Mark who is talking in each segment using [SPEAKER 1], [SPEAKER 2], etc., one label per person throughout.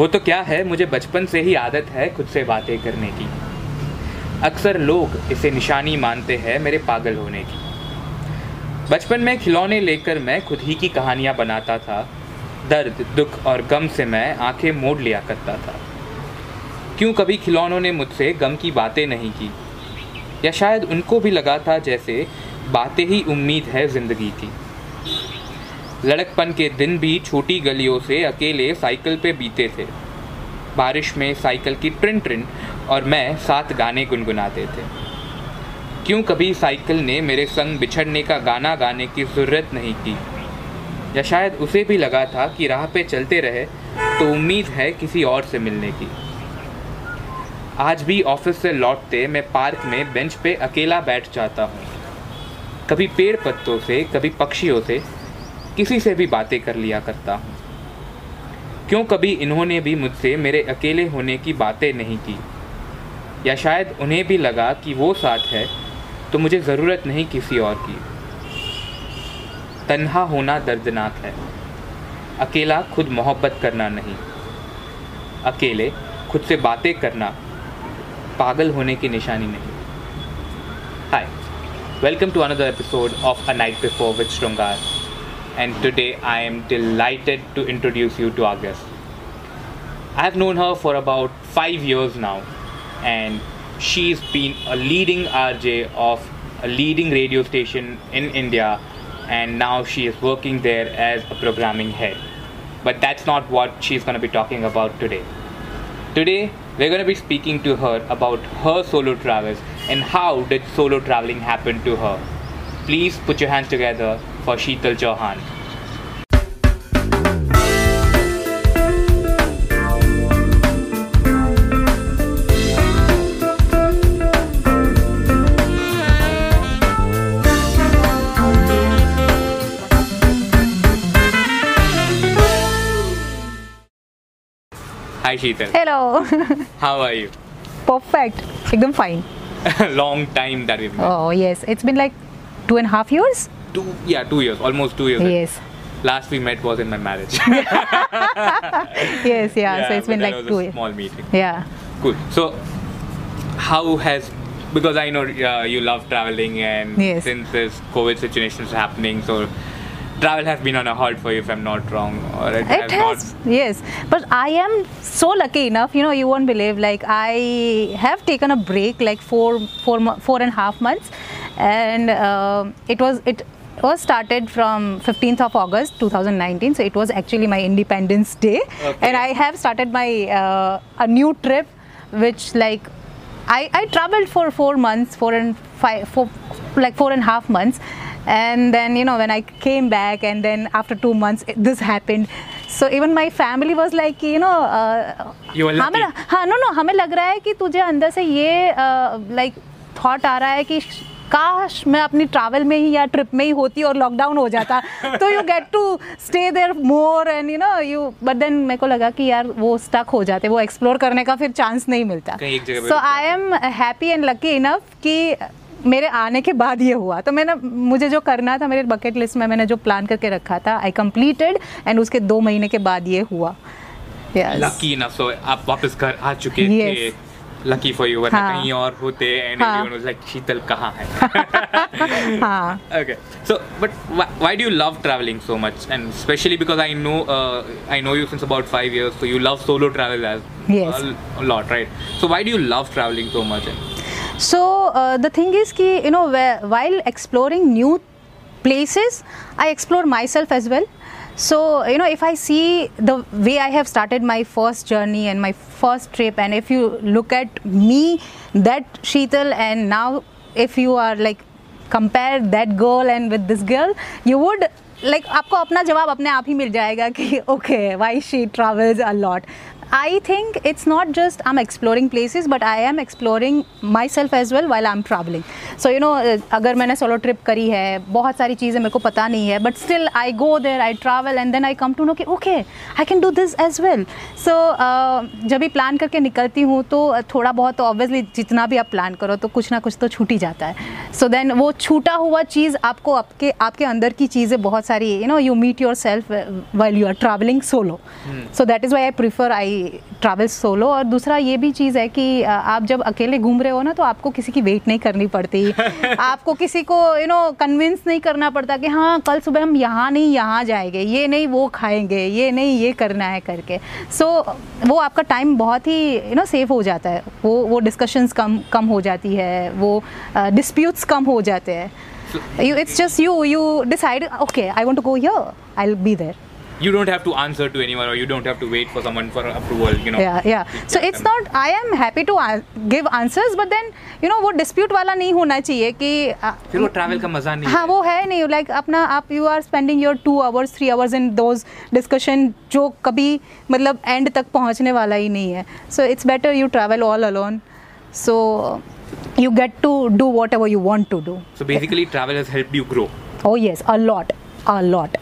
[SPEAKER 1] वो तो क्या है? मुझे बचपन से ही आदत है खुद से बातें करने की। अक्सर लोग इसे निशानी मानते हैं मेरे पागल होने की। बचपन में खिलौने लेकर मैं खुद ही की कहानियाँ बनाता था। दर्द, दुख और गम से मैं आँखें मोड़ लिया करता था। क्यों कभी खिलौनों ने मुझसे गम की बातें नहीं की? या शायद उनको भी लगा था जैसे बातें ही उम्मीद है ज़िंदगी की। लड़कपन के दिन भी छोटी गलियों से अकेले साइकिल पे बीते थे। बारिश में साइकिल की ट्रिन ट्रिन और मैं साथ गाने गुनगुनाते थे। क्यों कभी साइकिल ने मेरे संग बिछड़ने का गाना गाने की ज़रूरत नहीं की? या शायद उसे भी लगा था कि राह पे चलते रहे तो उम्मीद है किसी और से मिलने की। आज भी ऑफ़िस से लौटते मैं पार्क में बेंच पे अकेला बैठ जाता हूँ। कभी पेड़ पत्तों से, कभी पक्षियों से किसी से भी बातें कर लिया करता हूँ। क्यों कभी इन्होंने भी मुझसे मेरे अकेले होने की बातें नहीं की? या शायद उन्हें भी लगा कि वो साथ है तो मुझे ज़रूरत नहीं किसी और की। तन्हा होना दर्दनाक है। अकेला खुद मोहब्बत करना नहीं। अकेले खुद से बातें करना पागल होने की निशानी नहीं। Hi welcome to another episode of a night before with Shringar and today I am delighted to introduce you to our guest. I have known her for about five years now, and she's been a leading RJ of a leading radio station in India, and now she is working there as a programming head. But that's not what she's going to be talking about today. Today, we're going to be speaking to her about her solo travels and how did solo traveling happen to her. Please put your hands together for Sheetal Chauhan. Hi Sheetal.
[SPEAKER 2] Hello.
[SPEAKER 1] How are you?
[SPEAKER 2] Perfect. Ekdam fine.
[SPEAKER 1] Long time that we've met.
[SPEAKER 2] Oh yes, it's been like two and a half years.
[SPEAKER 1] Two, yeah, two years, almost two years.
[SPEAKER 2] Yes.
[SPEAKER 1] Last we met was in my marriage.
[SPEAKER 2] Yes, yeah. so it's been like two years.
[SPEAKER 1] small meeting.
[SPEAKER 2] Yeah.
[SPEAKER 1] Cool. So, how has because I know uh, you love traveling and
[SPEAKER 2] Yes.
[SPEAKER 1] since this COVID situation is happening, so travel has been on a halt for you, if I'm not wrong, or it,
[SPEAKER 2] It has, yes. But I am so lucky enough, you know, you won't believe, like, I have taken a break, like, four, four, four and a half months. And um it was, it was started from 15th of August 2019. So it was actually my Independence Day.
[SPEAKER 1] Okay.
[SPEAKER 2] And I have started my, uh, a new trip, which, like, I, I traveled for four months, four and five, four, like four and a half months. And then, you know, when I came back, and then after two months, it, this happened. So even my family was like, you know, uh,
[SPEAKER 1] You were lucky.
[SPEAKER 2] हमें हाँ no no हमें लग रहा है कि तुझे अंदर से ये लाइक थॉट आ रहा है कि काश मैं अपनी ट्रैवल में ही या ट्रिप में ही होती और लॉकडाउन हो जाता तो you get to stay there more and you know you but then मेरे को लगा कि यार वो स्टक हो जाते वो एक्सप्लोर करने का फिर चांस नहीं मिलता
[SPEAKER 1] so
[SPEAKER 2] I am happy and lucky enough कि मेरे आने के बाद ये हुआ तो मैंने मुझे जो करना था मेरे बकेट लिस्ट में मैंने जो प्लान करके रखा था आई कंप्लीटेड एंड उसके दो महीने के बाद ये हुआ Yes.
[SPEAKER 1] lucky enough, so आप वापस घर आ चुके
[SPEAKER 2] Yes.
[SPEAKER 1] थे. लकी फॉर यू वरना कहीं और होते and everyone was like Sheetal कहाँ है?
[SPEAKER 2] हाँ।
[SPEAKER 1] Okay so but why do you love traveling so much and specially because I know I know you since about 5 years so you love solo travel a lot right so why do you love traveling so much
[SPEAKER 2] so the thing is कि you know while exploring new places I explore myself as well So you know if I see the way I have started my first journey and my first trip, and if you look at me, that Sheetal, and now if you are like compare that girl and with this girl, you would like आपको अपना जवाब अपने आप ही मिल जाएगा कि okay why she travels a lot I think it's not just I am exploring places but I am exploring myself as well while I am traveling so you know अगर मैंने सोलो ट्रिप करी है बहुत सारी चीज़ें मेरे को पता नहीं है but still I go there I travel and then I come to know कि okay I can do this as well so जब भी प्लान करके निकलती हूँ तो थोड़ा बहुत तो ऑब्वियसली जितना भी आप प्लान करो तो कुछ ना कुछ तो छूट ही जाता है। सो so देन वो छूटा हुआ चीज़ आपको आपके आपके अंदर की चीज़ें बहुत सारी you know you meet yourself well you are traveling solo so that is why I prefer I I travel solo और दूसरा ये भी चीज़ है कि आप जब अकेले घूम रहे हो ना तो आपको किसी की वेट नहीं करनी पड़ती। आपको किसी को यू नो कन्विंस नहीं करना पड़ता कि हाँ कल सुबह हम यहाँ नहीं यहाँ जाएँगे। ये नहीं वो खाएँगे। ये नहीं ये करना है करके। सो so, वो आपका टाइम बहुत ही यू नो सेव हो जाता है। वो वो डिस्कशंस कम कम हो जाती है। वो डिस्प्यूट्स uh, कम हो जाते हैं। You it's just you. You decide okay i want to go here. I'll be there.
[SPEAKER 1] You don't have to answer to anyone, or you don't have to wait for someone for approval. You know.
[SPEAKER 2] yeah yeah so it's not i am happy to a- give answers but then you know वो dispute वाला नहीं होना चाहिए कि आ,
[SPEAKER 1] फिर वो travel का मजा नहीं
[SPEAKER 2] हाँ
[SPEAKER 1] है।
[SPEAKER 2] वो है नहीं लाइक अपना आप you are spending your two hours three hours in those discussion जो कभी मतलब एंड तक पहुंचने वाला ही नहीं है so it's better you travel all alone so you get to do whatever you want to do
[SPEAKER 1] So basically, travel has helped you grow.
[SPEAKER 2] oh yes a lot A lot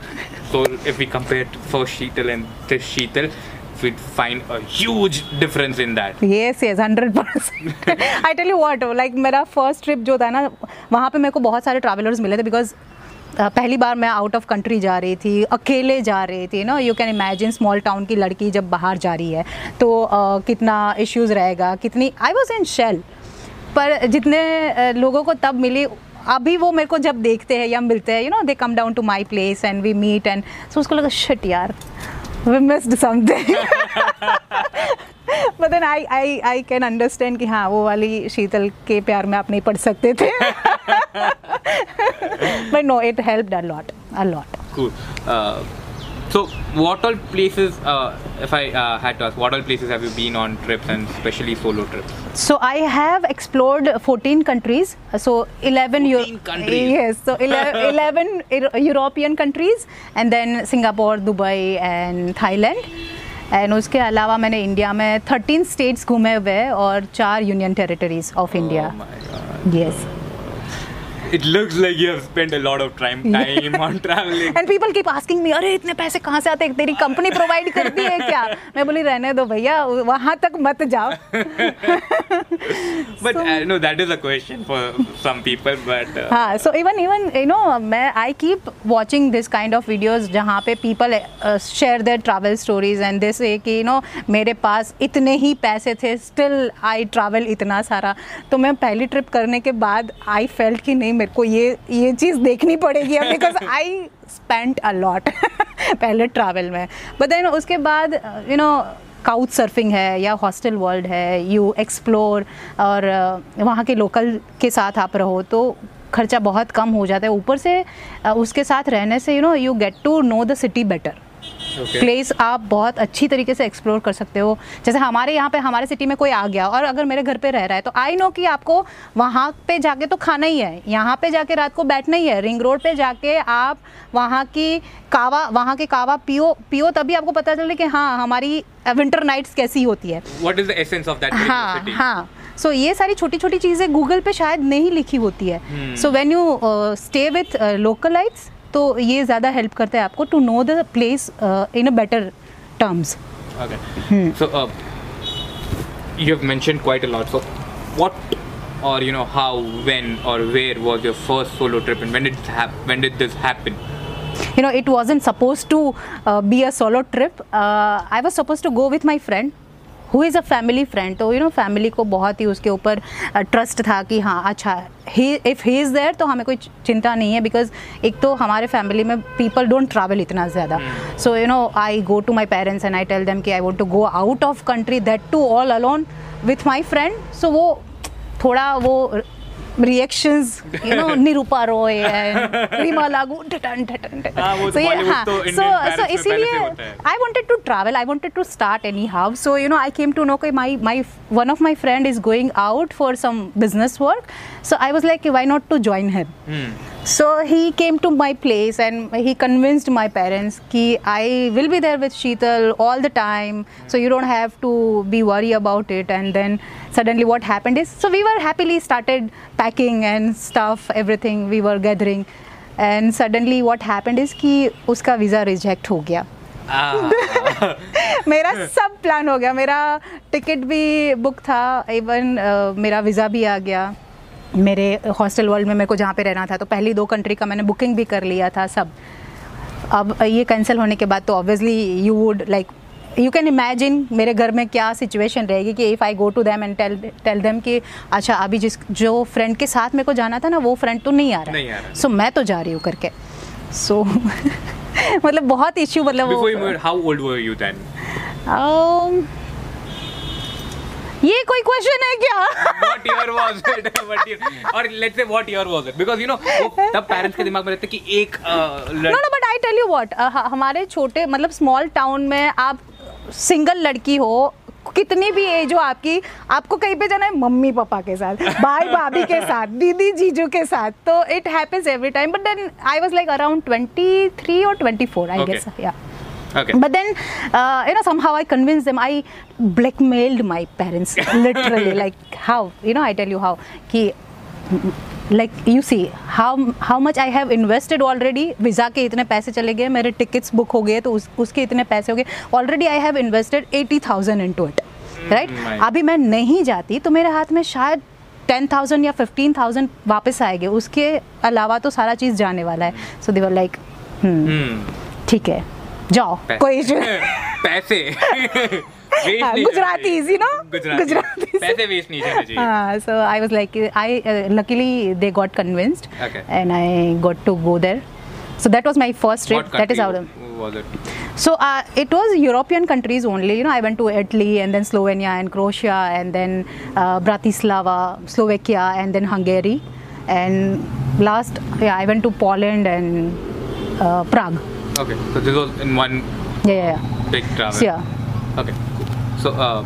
[SPEAKER 1] So if we compare first Sheetal and this Sheetal, we'd find a huge difference in that.
[SPEAKER 2] Yes yes hundred percent I tell you what like मेरा first trip जो था ना वहाँ पे मेरे को बहुत सारे ट्रैवलर्स मिले थे बिकॉज़ पहली बार मैं आउट ऑफ़ कंट्री जा रही थी अकेले जा रही थी ना you can imagine small town की लड़की जब बाहर जा रही है तो uh, कितना इश्यूज़ रहेगा कितनी आई वॉज़ इन शेल पर जितने uh, लोगों को तब मिली अभी वो मेरे को जब देखते हैं या मिलते हैं you know they come down to my place and we meet and so उसको लगा शिट यार we missed something but then I I I can understand कि हाँ वो वाली शीतल के प्यार में आप नहीं पढ़ सकते थे। But no it help a lot
[SPEAKER 1] uh. Uh, so what all places, uh, if I uh, had to ask, what all places have you been on trips and especially solo trips?
[SPEAKER 2] so I have explored 14 countries so 11 Eu-
[SPEAKER 1] 14 countries.
[SPEAKER 2] yes so 11, 11 Eu- European countries and then Singapore Dubai and Thailand and उसके अलावा मैंने India में 13 states घूमे हुए हैं और चार union territories of India
[SPEAKER 1] Oh my god.
[SPEAKER 2] Yes
[SPEAKER 1] It looks like you have spent a lot of time time on traveling.
[SPEAKER 2] And people keep asking me अरे इतने पैसे कहाँ से आते हैं तेरी कंपनी प्रोवाइड करती है क्या मैं बोली रहने दो भैया वहाँ तक मत जाओ
[SPEAKER 1] But so, uh, no, that is a question for some people. But uh,
[SPEAKER 2] हाँ so even even you know मैं I keep watching this kind of videos जहाँ पे people share their travel stories and this a कि you no मेरे पास इतने ही पैसे थे still I travel इतना सारा तो मैं पहली ट्रिप करने के बाद आई फेल्ट कि नहीं मेरे को ये ये चीज़ देखनी पड़ेगी because I spend a lot पहले ट्रैवल में। बट देन उसके बाद यू नो काउच सर्फिंग है या हॉस्टल वर्ल्ड है यू एक्सप्लोर और अ, वहाँ के लोकल के साथ आप रहो तो खर्चा बहुत कम हो जाता है। ऊपर से अ, उसके साथ रहने से you know you get to know the city better
[SPEAKER 1] okay.
[SPEAKER 2] Place आप बहुत अच्छी तरीके से एक्सप्लोर कर सकते हो। जैसे हमारे यहाँ पे हमारे सिटी में कोई आ गया और अगर मेरे घर पे रह रहा है तो आई नो कि आपको वहाँ पे जाके तो खाना ही है। यहाँ पे जाके रात को बैठना ही है। रिंग रोड पे जाके आप वहाँ की कावा वहाँ के कावा पियो पियो तभी आपको पता चले कि हाँ हमारी विंटर नाइट्स कैसी होती है।
[SPEAKER 1] Is the essence of that
[SPEAKER 2] हाँ हाँ। सो ये सारी छोटी छोटी चीज़ें गूगल पे शायद नहीं लिखी होती है. So when you stay with localites तो ये ज़्यादा हेल्प करता है आपको to know the place in a better
[SPEAKER 1] terms
[SPEAKER 2] Hmm.
[SPEAKER 1] So uh, you have mentioned quite a lot. So what or you know how, when or where was your first solo trip and when did it hap- when did this happen?
[SPEAKER 2] you know it wasn't supposed to uh, be a solo trip uh, i was supposed to go with my friend who is a family friend तो you know family को बहुत ही उसके ऊपर trust था कि हाँ अच्छा ही इफ़ ही इज़ देयर तो हमें कोई चिंता नहीं है बिकॉज़ एक तो हमारे फैमिली में पीपल डोंट ट्रैवल इतना ज़्यादा। So you know I go to my parents and I tell them कि I want to go out of country that too all alone with my friend so वो थोड़ा वो reactions you know, Nirupa Roy and Reema Lagu,
[SPEAKER 1] हाँ, वो तो
[SPEAKER 2] So, yeah, हाँ,
[SPEAKER 1] तो
[SPEAKER 2] so- so इसीलिए I wanted to travel. I wanted to start anyhow. So you know, I came to know that my my one of my friend is going out for some business work. So I was like, why not to join him?
[SPEAKER 1] Hmm.
[SPEAKER 2] So he came to my place and he convinced my parents कि I will be there with Sheetal all the time so you don't have to be worry about it and then suddenly what happen is so we are happily started packing and stuff everything we were gathering and suddenly what happen is कि उसका visa reject हो गया मेरा सब plan हो गया मेरा ticket भी बुक था इवन मेरा वीज़ा भी आ गया मेरे हॉस्टल वर्ल्ड में मेरे को जहाँ पे रहना था तो पहली दो कंट्री का मैंने बुकिंग भी कर लिया था सब। अब ये कैंसिल होने के बाद तो obviously you would like you can imagine मेरे घर में क्या सिचुएशन रहेगी कि if I go to them and tell tell them कि अच्छा अभी जिस जो फ्रेंड के साथ मेरे को जाना था ना वो फ्रेंड तो नहीं आ रहा
[SPEAKER 1] रहा।
[SPEAKER 2] सो so, मैं तो जा रही हूँ करके। सो so, मतलब बहुत इश्यू मतलब
[SPEAKER 1] Before you
[SPEAKER 2] वो
[SPEAKER 1] moved, how old were you then?
[SPEAKER 2] um, ये कोई क्वेश्चन है क्या
[SPEAKER 1] what year was it? what year? Or let's say what year was it? Because you know, वो तब पेरेंट्स के दिमाग में रहता है कि एक
[SPEAKER 2] no no but I tell you what हमारे छोटे मतलब स्मॉल टाउन में आप सिंगल लड़की हो कितनी भी एज हो आपकी आपको कहीं पे जाना है मम्मी पापा के साथ भाई भाभी के साथ दीदी जीजू के साथ तो it happens every time but then I was like around 23 और 24 आई गेस या
[SPEAKER 1] Okay.
[SPEAKER 2] But then, uh, you know, somehow I convinced them. I blackmailed my parents, literally. like how? You know, I tell you how. Ki, like you see how how much I have invested already. Visa के इतने पैसे चले गए मेरे tickets book हो गए तो उस, उसके इतने पैसे हो गए already I have invested eighty thousand into it
[SPEAKER 1] right
[SPEAKER 2] अभी मैं नहीं जाती तो मेरे हाथ में शायद टेन थाउज़ेंड या फिफ्टीन थाउज़ेंड वापस आएँगे उसके अलावा तो सारा चीज़ जाने वाला है सो देवर लाइक
[SPEAKER 1] Hmm.
[SPEAKER 2] ठीक है जाओ
[SPEAKER 1] पैसे.
[SPEAKER 2] कोई इशू
[SPEAKER 1] पैसे Waste
[SPEAKER 2] हाँ,
[SPEAKER 1] नहीं
[SPEAKER 2] गुजराती
[SPEAKER 1] करना
[SPEAKER 2] is, you know?
[SPEAKER 1] चाहिए। गुजराती
[SPEAKER 2] गुजराती से।
[SPEAKER 1] पैसे वेस्ट नहीं करने चाहिए
[SPEAKER 2] हाँ so I was like I uh, luckily they got convinced
[SPEAKER 1] Okay.
[SPEAKER 2] and I got to go there so that was my first trip
[SPEAKER 1] What
[SPEAKER 2] that is how
[SPEAKER 1] country was it?
[SPEAKER 2] so uh, it was European countries only you know I went to Italy and then Slovenia and Croatia and then uh, Bratislava Slovakia and then Hungary and last yeah I went to Poland and uh, Prague
[SPEAKER 1] Okay, so this was in one
[SPEAKER 2] yeah yeah, yeah.
[SPEAKER 1] big travel.
[SPEAKER 2] Yeah
[SPEAKER 1] Okay, so uh,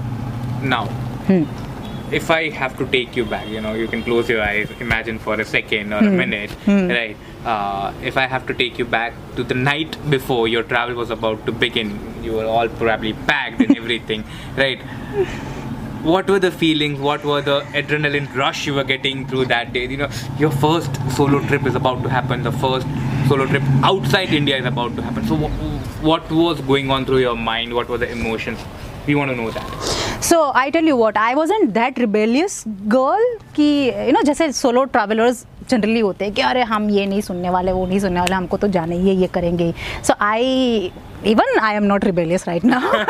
[SPEAKER 1] now,
[SPEAKER 2] Hmm.
[SPEAKER 1] if I have to take you back, you know, you can close your eyes, imagine for a second or
[SPEAKER 2] Hmm.
[SPEAKER 1] a minute, right? Uh, if I have to take you back to the night before your travel was about to begin, you were all probably packed and everything, right? What were the feelings? What were the adrenaline rush you were getting through that day? You know, your first solo trip is about to happen. The first solo trip outside India is about to happen. So, wh- what was going on through your mind? What were the emotions? We want to know that.
[SPEAKER 2] So I tell you what I was that rebellious girl कि you know जैसे solo travellers generally होते हैं कि अरे हम ये नहीं सुनने वाले वो नहीं सुनने वाले हमको तो जाने ही है ये करेंगे so I even I am not rebellious right now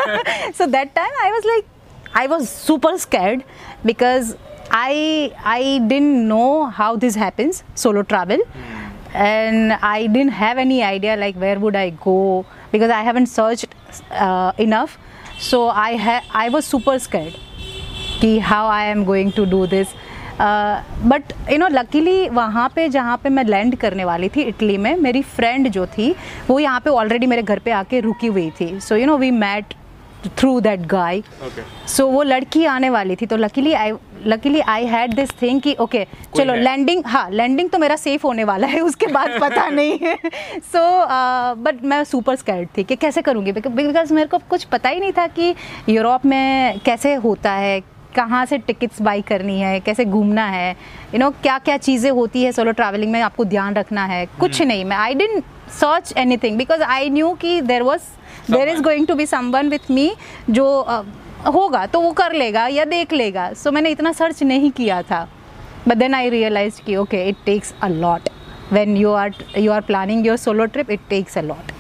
[SPEAKER 2] so that time I was like I was super scared because I I didn't know how this happens solo travel and I didn't have any idea like where would I go because I haven't searched uh, enough so I ha- I was super scared कि how I am going to do this but you know luckily वहाँ पे जहाँ पे मैं land करने वाली थी Italy में मेरी फ्रेंड जो थी वो यहाँ पे ऑलरेडी मेरे घर पे आके रुकी हुई थी so you know we met through that
[SPEAKER 1] guy
[SPEAKER 2] so वो लड़की आने वाली थी तो luckily I luckily I had this thing कि ओके चलो लैंडिंग हाँ लैंडिंग तो मेरा सेफ़ होने वाला है उसके बाद पता नहीं है। सो बट मैं सुपर स्कैर्ड थी कि कैसे करूँगी? बिकॉज़ मेरे को कुछ पता ही नहीं था कि यूरोप में कैसे होता है कहाँ से टिकट्स बाई करनी है कैसे घूमना है। यू नो क्या क्या चीज़ें होती है सोलो ट्रैवलिंग में आपको ध्यान रखना है। कुछ नहीं मैं I didn't search anything because I knew कि there was there
[SPEAKER 1] is
[SPEAKER 2] going to be someone with me जो uh, होगा तो वो कर लेगा या देख लेगा। सो so, मैंने इतना सर्च नहीं किया था। बट देन आई रियलाइज़ कि okay it takes a lot when you are you are planning your solo trip it takes a lot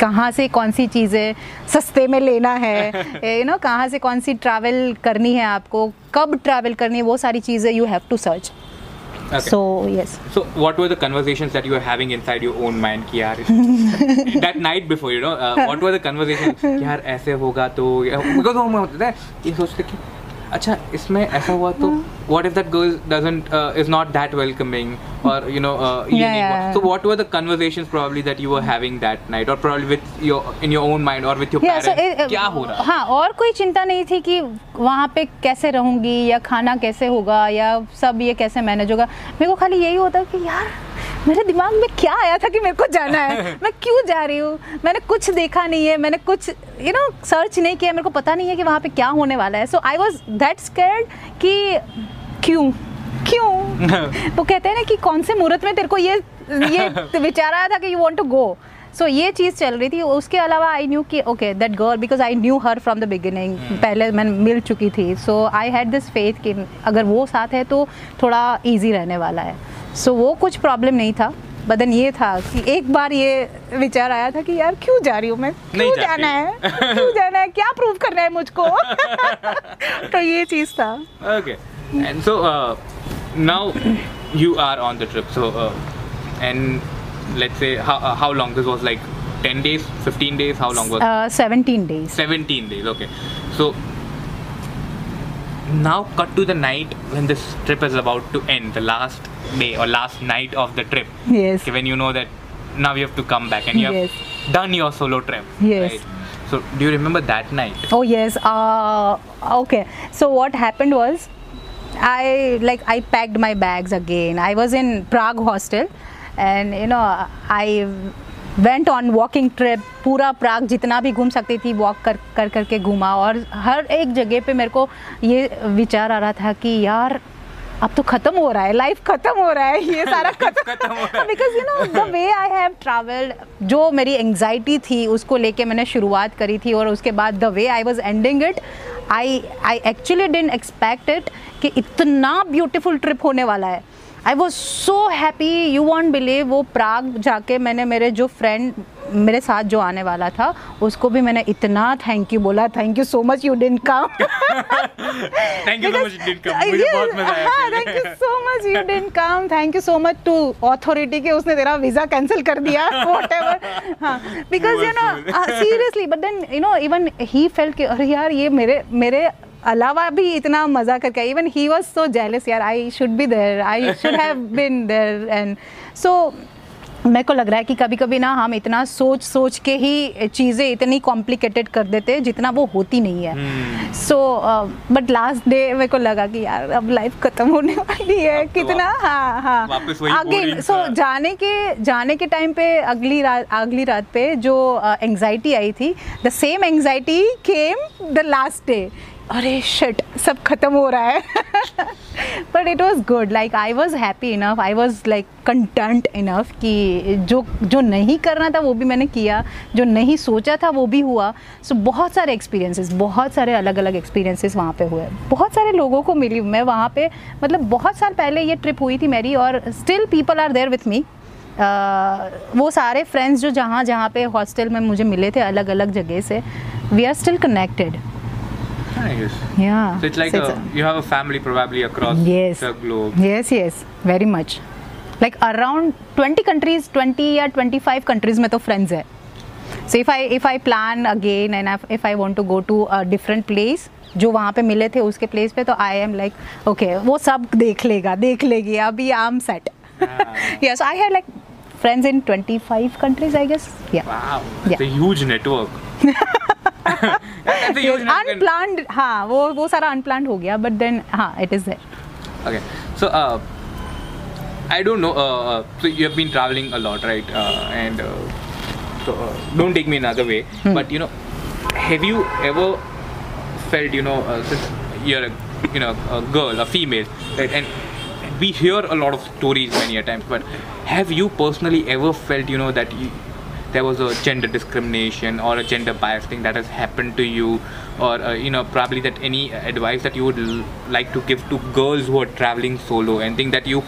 [SPEAKER 2] कहाँ से कौन सी चीज़ें सस्ते में लेना है? यू नो कहाँ से कौन सी ट्रैवल करनी है आपको? कब ट्रैवल करनी है? वो सारी चीज़ें you have to search
[SPEAKER 1] Okay.
[SPEAKER 2] So yes.
[SPEAKER 1] So, what were the conversations that you were having inside your own mind? कि यार that night before, you know, uh, what were the conversations? कि यार ऐसे होगा तो because हम होते हैं ये सोचते कि अच्छा इसमें ऐसा हुआ तो what if that girl doesn't uh, is not that welcoming or you know uh,
[SPEAKER 2] Yeah, yeah.
[SPEAKER 1] so what were the conversations probably that you were having that night or probably with your in your own mind or with your
[SPEAKER 2] Yeah,
[SPEAKER 1] parents so
[SPEAKER 2] it-
[SPEAKER 1] क्या हो रहा
[SPEAKER 2] हाँ और कोई चिंता नहीं थी कि वहाँ पे कैसे रहूँगी या खाना कैसे होगा या सब ये कैसे मैनेज होगा मेरे को खाली यही होता कि यार मेरे दिमाग में क्या आया था कि मेरे को जाना है मैं क्यों जा रही हूँ मैंने कुछ देखा नहीं है मैंने कुछ यू नो सर्च नहीं किया मेरे को पता नहीं है कि वहाँ पे क्या होने वाला है so I was that scared कि क्यों? क्यों? वो कहते हैं ना कि कौन से मुहूर्त में तेरे को ये ये विचार आया था कि you want to go so ये चीज़ चल रही थी। उसके अलावा आई न्यू कि okay that girl because I knew her from the beginning पहले मैं मिल चुकी थी। So I had this faith कि अगर वो साथ है तो थोड़ा इजी रहने वाला है। सो so, वो कुछ प्रॉब्लम नहीं था। बदन ये था कि एक बार ये विचार आया था कि यार क्यों जा रही हूँ मैं? क्यों। जाना है? क्यों जाना है? क्या प्रूव करना है मुझको? तो ये चीज़ था।
[SPEAKER 1] Okay. and so uh, now you are on the trip. So uh, and let's say how, uh, how long this was like 10 days 15 days? How long was
[SPEAKER 2] uh, 17 days.
[SPEAKER 1] 17 days okay. So now cut to the night when this trip is about to end the last day or last night of the trip.
[SPEAKER 2] Yes.
[SPEAKER 1] Okay, when you know that now you have to come back and you have done your solo trip
[SPEAKER 2] yes.
[SPEAKER 1] right? so do you remember that night?
[SPEAKER 2] Oh yes. Uh, okay. So what happened was I like I packed my bags again. I was in Prague hostel, and you know I went on walking trip. पूरा प्राग जितना भी घूम सकती थी walk कर कर करके घूमा और हर एक जगह पे मेरे को ये विचार आ रहा था कि यार अब तो खत्म हो रहा है लाइफ खत्म हो रहा है ये सारा खत्म
[SPEAKER 1] हो है।
[SPEAKER 2] Because you know the way I have travelled जो मेरी एंगजाइटी थी उसको लेके मैंने शुरुआत करी थी और उसके बाद the way I was ending it I I actually didn't expect it कि इतना ब्यूटीफुल ट्रिप होने वाला है I was so happy you won't believe वो प्राग जाके मैंने मेरे जो फ्रेंड मेरे साथ जो आने वाला था उसको भी मैंने इतना थैंक यू बोला. Thank you so much you didn't come
[SPEAKER 1] Thank you so much, it did come. मुझे बहुत मज़ा आया
[SPEAKER 2] हाँ thank you so much you didn't come thank you so much to authority के उसने तेरा वीज़ा कैंसिल कर दिया व्हाटएवर हाँ because you know seriously but then you know even he felt कि अरे यार ये मेरे मेरे अलावा भी इतना मज़ा करके even he was so jealous यार I should be there I should have been there and so मेरे को लग रहा है कि कभी कभी ना हम इतना सोच सोच के ही चीज़ें इतनी कॉम्प्लिकेटेड कर देते हैं जितना वो होती नहीं है. सो बट लास्ट डे मेरे को लगा कि यार अब लाइफ खत्म होने वाली है।
[SPEAKER 1] तो
[SPEAKER 2] कितना? हाँ हाँ।
[SPEAKER 1] वही
[SPEAKER 2] अगेन सो
[SPEAKER 1] सा।
[SPEAKER 2] जाने के जाने के टाइम पे अगली रात अगली रात पे जो एंग्जाइटी आई थी the same anxiety came the last day अरे शिट सब खत्म हो रहा है। But it was good like I was happy enough I was like content enough कि जो जो नहीं करना था वो भी मैंने किया। जो नहीं सोचा था वो भी हुआ। सो so, बहुत सारे एक्सपीरियंसेस बहुत सारे अलग अलग एक्सपीरियंसेस वहाँ पे हुए। बहुत सारे लोगों को मिली मैं वहाँ पे। मतलब बहुत साल पहले ये ट्रिप हुई थी मेरी और still people are there with me वो सारे फ्रेंड्स जो जहाँ जहाँ पे हॉस्टल में मुझे मिले थे अलग अलग जगह से we are still connected
[SPEAKER 1] Nice.
[SPEAKER 2] या
[SPEAKER 1] So it's like so a, a, you have a family probably across
[SPEAKER 2] Yes.
[SPEAKER 1] the globe.
[SPEAKER 2] yes yes very much like around 20 countries 20 या 25 countries में तो friends है so if I if I plan again and if- if I want to go to a different place जो वहाँ पे मिले थे उसके प्लेस पे तो आई एम लाइक ओके वो सब देख लेगा देख लेगी अभी I am set yes I have like friends in 25 countries I guess yeah
[SPEAKER 1] Wow, that's
[SPEAKER 2] Yeah.
[SPEAKER 1] a huge network. that's a huge network.
[SPEAKER 2] Unplanned हाँ वो वो सारा अनप्लान्ड हो गया बट देन हाँ it is there
[SPEAKER 1] Okay, so uh, I don't know. Uh, uh, so you have been traveling a lot, right? Uh, and uh, so uh, don't take me another way. But you know, have you ever felt, you know, uh, since you're a, you know, a girl, a female, right? And we hear a lot of stories many a times. But have you personally ever felt, you know, that you, there was a gender discrimination or a gender bias thing that has happened to you or uh, you know probably that any advice that you would l- like to give to girls who are traveling solo anything that you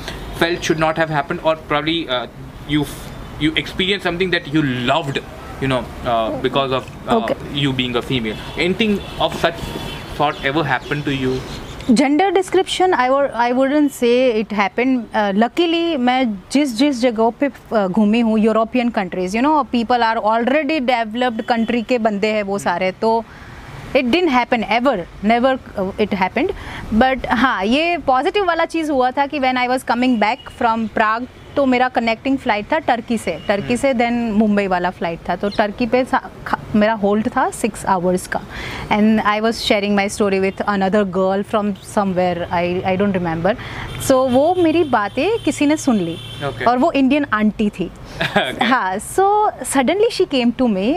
[SPEAKER 1] felt should not have happened or probably uh, you f- you experienced something that you loved you know uh, because of uh,
[SPEAKER 2] Okay.
[SPEAKER 1] you being a female anything of such sort ever happened to you
[SPEAKER 2] gender description I wouldn't say it happen luckily मैं जिस जिस जगहों पे uh, घूमी हूँ European countries you know people are already developed country के बंदे हैं वो सारे तो it didn't happen ever never it happened but हाँ ये पॉजिटिव वाला चीज़ हुआ था कि when I was coming back from Prague तो मेरा कनेक्टिंग फ़्लाइट था टर्की से। टर्की से देन मुंबई वाला फ़्लाइट था। तो टर्की पे मेरा होल्ड था सिक्स आवर्स का। And I was sharing my story with another girl from somewhere I I don't remember so वो मेरी बातें किसी ने सुन ली।
[SPEAKER 1] Okay.
[SPEAKER 2] और वो इंडियन आंटी थी।
[SPEAKER 1] Okay.
[SPEAKER 2] हाँ so suddenly she came to me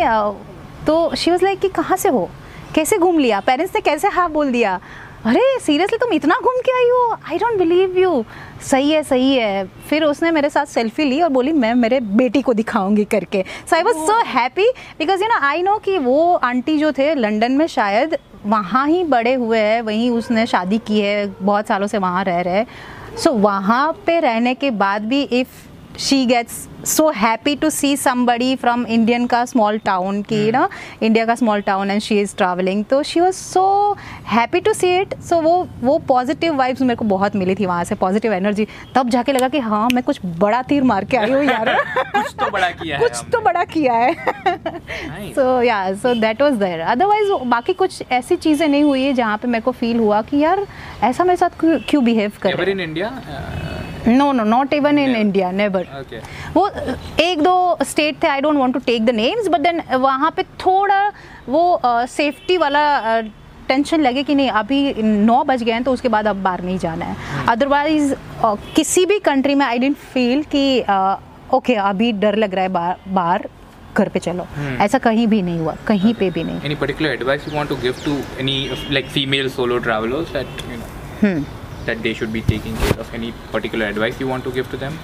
[SPEAKER 2] तो शी वॉज़ लाइक कि कहाँ से हो? कैसे घूम लिया? पेरेंट्स ने कैसे हाँ बोल दिया? अरे सीरियसली तुम इतना घूम के आई हो? आई डोंट बिलीव यू सही है सही है। फिर उसने मेरे साथ सेल्फी ली और बोली मैं मेरे बेटी को दिखाऊँगी करके. So I was so happy because you know I know कि वो आंटी जो थे लंदन में शायद वहाँ ही बड़े हुए हैं। वहीं उसने शादी की है बहुत सालों से वहाँ रह रहे सो so, वहाँ पे रहने के बाद भी if she gets so happy to see somebody from Indian का small town की you know India का small town and she is traveling तो she was so happy to see it so वो वो positive vibes मेरे को बहुत मिली थी वहाँ से positive energy तब जाके लगा कि हाँ मैं कुछ बड़ा तीर मार के आई हूँ यार
[SPEAKER 1] कुछ तो बड़ा किया है
[SPEAKER 2] कुछ तो बड़ा किया है. सो या so that was there otherwise बाकी कुछ ऐसी चीज़ें नहीं हुई है जहाँ पे मेरे को फील हुआ कि यार ऐसा मेरे साथ क्यों- बिहेव कर रहे
[SPEAKER 1] in India?
[SPEAKER 2] No no not even
[SPEAKER 1] in
[SPEAKER 2] India never
[SPEAKER 1] Uh,
[SPEAKER 2] वो एक दो स्टेट थे I don't want to take the names but then वहाँ पे थोड़ा वो सेफ्टी uh, वाला टेंशन लगे कि नहीं अभी नौ बज गए हैं तो उसके बाद अब बाहर नहीं जाना है। अदरवाइज़ uh, किसी भी कंट्री में आई डेंट फील कि ओके okay, अभी डर लग रहा है बाहर बाहर घर पे चलो।
[SPEAKER 1] Hmm.
[SPEAKER 2] ऐसा कहीं भी नहीं हुआ कहीं पे भी नहीं।
[SPEAKER 1] Particular advice you want to give to any like female solo travelers that you know?
[SPEAKER 2] Hmm
[SPEAKER 1] that they should be taking care of? Any particular advice you want to give to them?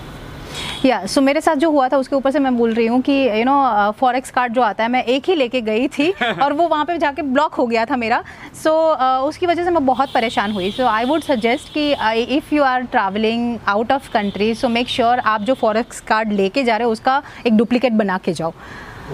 [SPEAKER 2] या so मेरे साथ जो हुआ था उसके ऊपर से मैं बोल रही हूँ कि यू नो फॉरेक्स कार्ड जो आता है मैं एक ही लेके गई थी और वो वहाँ पे जाके ब्लॉक हो गया था मेरा सो so, उसकी वजह से मैं बहुत परेशान हुई सो आई वुड सजेस्ट कि if you are travelling out of country so make sure आप जो फॉरेक्स कार्ड लेके जा रहे हो उसका एक डुप्लीकेट बना के जाओ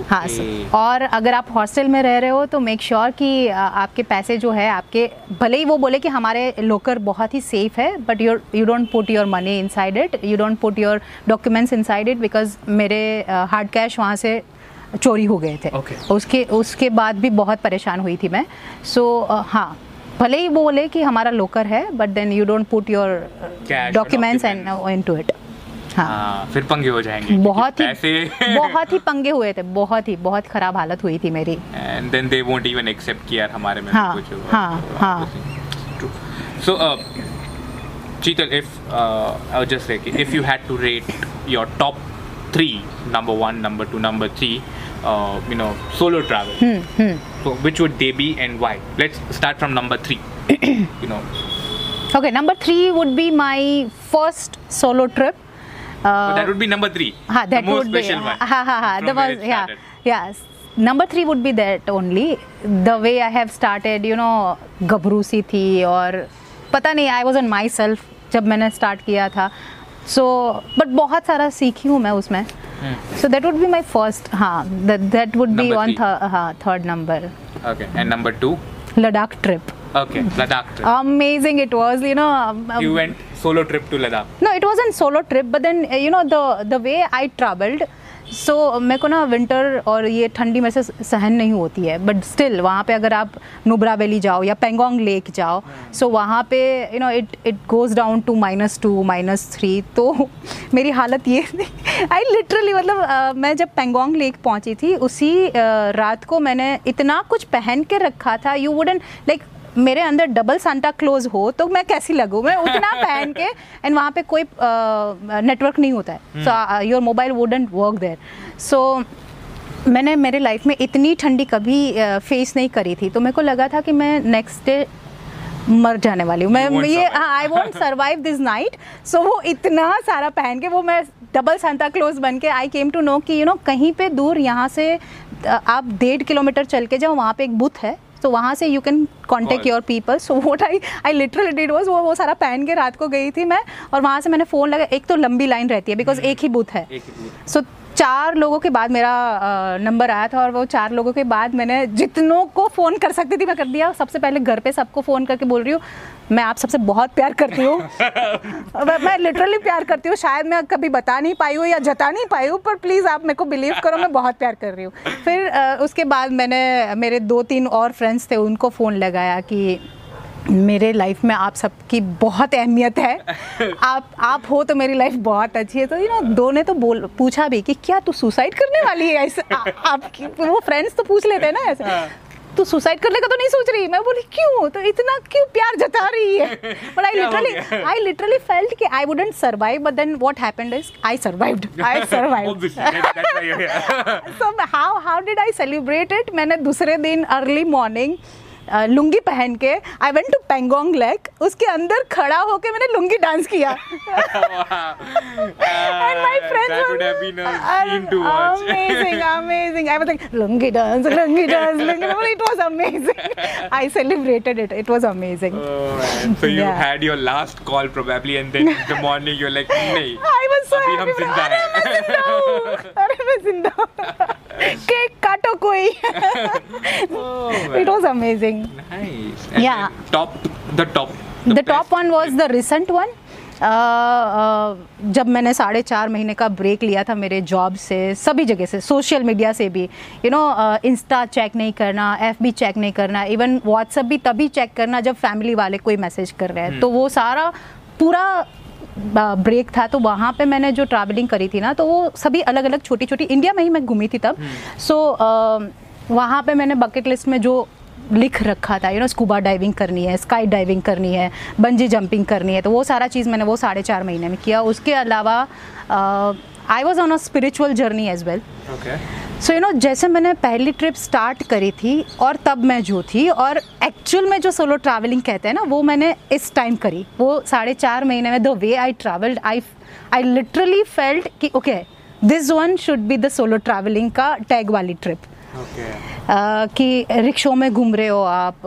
[SPEAKER 2] हाँ
[SPEAKER 1] सर।
[SPEAKER 2] और अगर आप हॉस्टल में रह रहे हो तो मेक श्योर sure कि आपके पैसे जो है आपके भले ही वो बोले कि हमारे लोकर बहुत ही सेफ़ है but your you don't put your money inside it you don't put your documents inside it because मेरे हार्ड कैश वहाँ से चोरी हो गए थे।
[SPEAKER 1] Okay.
[SPEAKER 2] उसके उसके बाद भी बहुत परेशान हुई थी मैं। सो so, uh, हाँ भले ही वो बोले कि हमारा लोकर है but then
[SPEAKER 1] you don't
[SPEAKER 2] put your
[SPEAKER 1] documents
[SPEAKER 2] and into it हाँ।
[SPEAKER 1] फिर पंगे हो जाएँगे
[SPEAKER 2] बहुत ही
[SPEAKER 1] पैसे
[SPEAKER 2] बहुत ही पंगे हुए थे बहुत ही बहुत खराब हालत हुई थी मेरी।
[SPEAKER 1] And then they even accept किया हमारे में
[SPEAKER 2] हाँ,
[SPEAKER 1] कुछ so Sheetal if just you had to rate your top three number one number two number three you know solo travel so which would they be and why let's start from number three you know
[SPEAKER 2] okay number three would be my first solo trip
[SPEAKER 1] so
[SPEAKER 2] Uh,
[SPEAKER 1] that would be number three.
[SPEAKER 2] ha, that
[SPEAKER 1] the most
[SPEAKER 2] would be.
[SPEAKER 1] one.
[SPEAKER 2] Ha, ha, ha,
[SPEAKER 1] where
[SPEAKER 2] was yeah, yes. Number three would be that only. The way I have started, you know, गबरू सी थी और पता नहीं I was on my self जब मैंने start किया था सो बट बहुत सारा सीखी हूँ मैं उसमें
[SPEAKER 1] Hmm.
[SPEAKER 2] So that would be my first हाँ दैट वुड बी ऑन. हाँ third number
[SPEAKER 1] Okay, and number two.
[SPEAKER 2] Ladakh trip
[SPEAKER 1] Okay, Ladakh trip.
[SPEAKER 2] amazing it was you know um, um,
[SPEAKER 1] you went solo trip to Ladakh.
[SPEAKER 2] no it wasn't solo trip but then you know the the way i traveled so so, मेरे को ना winter और ये ठंडी में से सहन नहीं होती है बट स्टिल वहाँ पे अगर आप नुब्रा वैली जाओ या पेंगोंग लेक जाओ सो so, वहाँ पे you know it it goes down to minus two minus three तो मेरी हालत ये थी आई लिटरली मतलब मैं जब पेंगोंग लेक पहुँची थी उसी रात को मैंने इतना कुछ पहन के रखा था यू वुडन लाइक मेरे अंदर डबल सांता क्लोज हो तो मैं कैसी लगूँ? मैं उतना पहन के एंड वहाँ पे कोई नेटवर्क नहीं होता है। So your mobile wouldn't work there so मैंने मेरे लाइफ में इतनी ठंडी कभी फेस uh, नहीं करी थी तो मेरे को लगा था कि मैं नेक्स्ट डे मर जाने वाली हूँ। मैं ये I won't survive this night so वो इतना सारा पहन के वो मैं डबल सांता क्लोज बन के आई केम टू नो कि यू नो कहीं पे दूर यहाँ से आप डेढ़ किलोमीटर चल के जाओ वहाँ पे एक बुथ है। तो वहाँ से you can
[SPEAKER 1] contact
[SPEAKER 2] your people so what I I literally did was वो वो सारा पहन के रात को गई थी मैं और वहाँ से मैंने फ़ोन लगा एक तो लंबी लाइन रहती है बिकॉज़ एक ही बूथ है. सो चार लोगों के बाद मेरा नंबर आया था और वो चार लोगों के बाद मैंने जितनों को फ़ोन कर सकती थी मैं कर दिया। सबसे पहले घर पे सबको फ़ोन करके बोल रही हूँ मैं आप सबसे बहुत प्यार करती हूँ। मैं- मैं लिटरली प्यार करती हूँ। शायद मैं कभी बता नहीं पाई हूँ या जता नहीं पाई हूँ पर प्लीज़ आप मेरे को बिलीव करो मैं बहुत प्यार कर रही हूँ। फिर उसके बाद मैंने मेरे दो तीन और फ्रेंड्स थे उनको फ़ोन लगाया कि मेरे लाइफ में आप सबकी बहुत अहमियत है। आप आप हो तो मेरी लाइफ बहुत अच्छी है। तो यू नो दो ने तो बोल पूछा भी कि क्या तू सुसाइड करने वाली है? ऐसे आपकी वो फ्रेंड्स तो पूछ लेते हैं ना ऐसे।
[SPEAKER 1] हाँ।
[SPEAKER 2] तू सुसाइड करने का तो नहीं सोच रही? मैं बोली क्यों? तो इतना क्यों प्यार जता रही है?
[SPEAKER 1] But
[SPEAKER 2] I
[SPEAKER 1] literally
[SPEAKER 2] I literally felt कि I wouldn't survive but then what
[SPEAKER 1] happened is I survived I survived
[SPEAKER 2] so how how did I celebrate it? मैंने दूसरे दिन अर्ली मॉर्निंग लुंगी पहन के I went to Pangong lake उसके अंदर खड़ा होके मैंने लुंगी डांस किया and my
[SPEAKER 1] Uh,
[SPEAKER 2] friends
[SPEAKER 1] that
[SPEAKER 2] were-
[SPEAKER 1] would have been a
[SPEAKER 2] Uh,
[SPEAKER 1] scene to watch.
[SPEAKER 2] amazing amazing I was like lungi dance lungi dance lungi dance it was amazing I celebrated it it was amazing
[SPEAKER 1] Oh अभी हम ज़िंदा हैं।
[SPEAKER 2] अरे मैं ज़िंदा cake काटो कोई।
[SPEAKER 1] It was
[SPEAKER 2] amazing
[SPEAKER 1] या top the top
[SPEAKER 2] the top one was the recent one Uh, uh, जब मैंने साढ़े चार महीने का ब्रेक लिया था मेरे जॉब से सभी जगह से सोशल मीडिया से भी यू नो इंस्टा चेक नहीं करना एफ़ भी चेक नहीं करना इवन व्हाट्सअप भी तभी चेक करना जब फैमिली वाले कोई मैसेज कर रहे हैं। hmm. तो वो सारा पूरा ब्रेक था तो वहाँ पे मैंने जो ट्रैवलिंग करी थी ना तो वो सभी अलग अलग छोटी छोटी इंडिया में ही मैं घूमी थी तब। सो so, वहाँ पे मैंने बकेट लिस्ट में जो लिख रखा था यू नो स्कूबा डाइविंग करनी है स्काई डाइविंग करनी है बंजी जंपिंग करनी है तो वो सारा चीज़ मैंने वो साढ़े चार महीने में किया। उसके अलावा I was on a spiritual journey as
[SPEAKER 1] well
[SPEAKER 2] so you know जैसे मैंने पहली ट्रिप स्टार्ट करी थी और तब मैं जो थी और एक्चुअल में जो सोलो ट्रैवलिंग कहते हैं ना वो मैंने इस टाइम करी। वो साढ़े चार महीने में the way I travelled I I literally felt कि okay this one should be the solo travelling का टैग वाली ट्रिप
[SPEAKER 1] Okay.
[SPEAKER 2] uh, कि रिक्शों में घूम रहे हो आप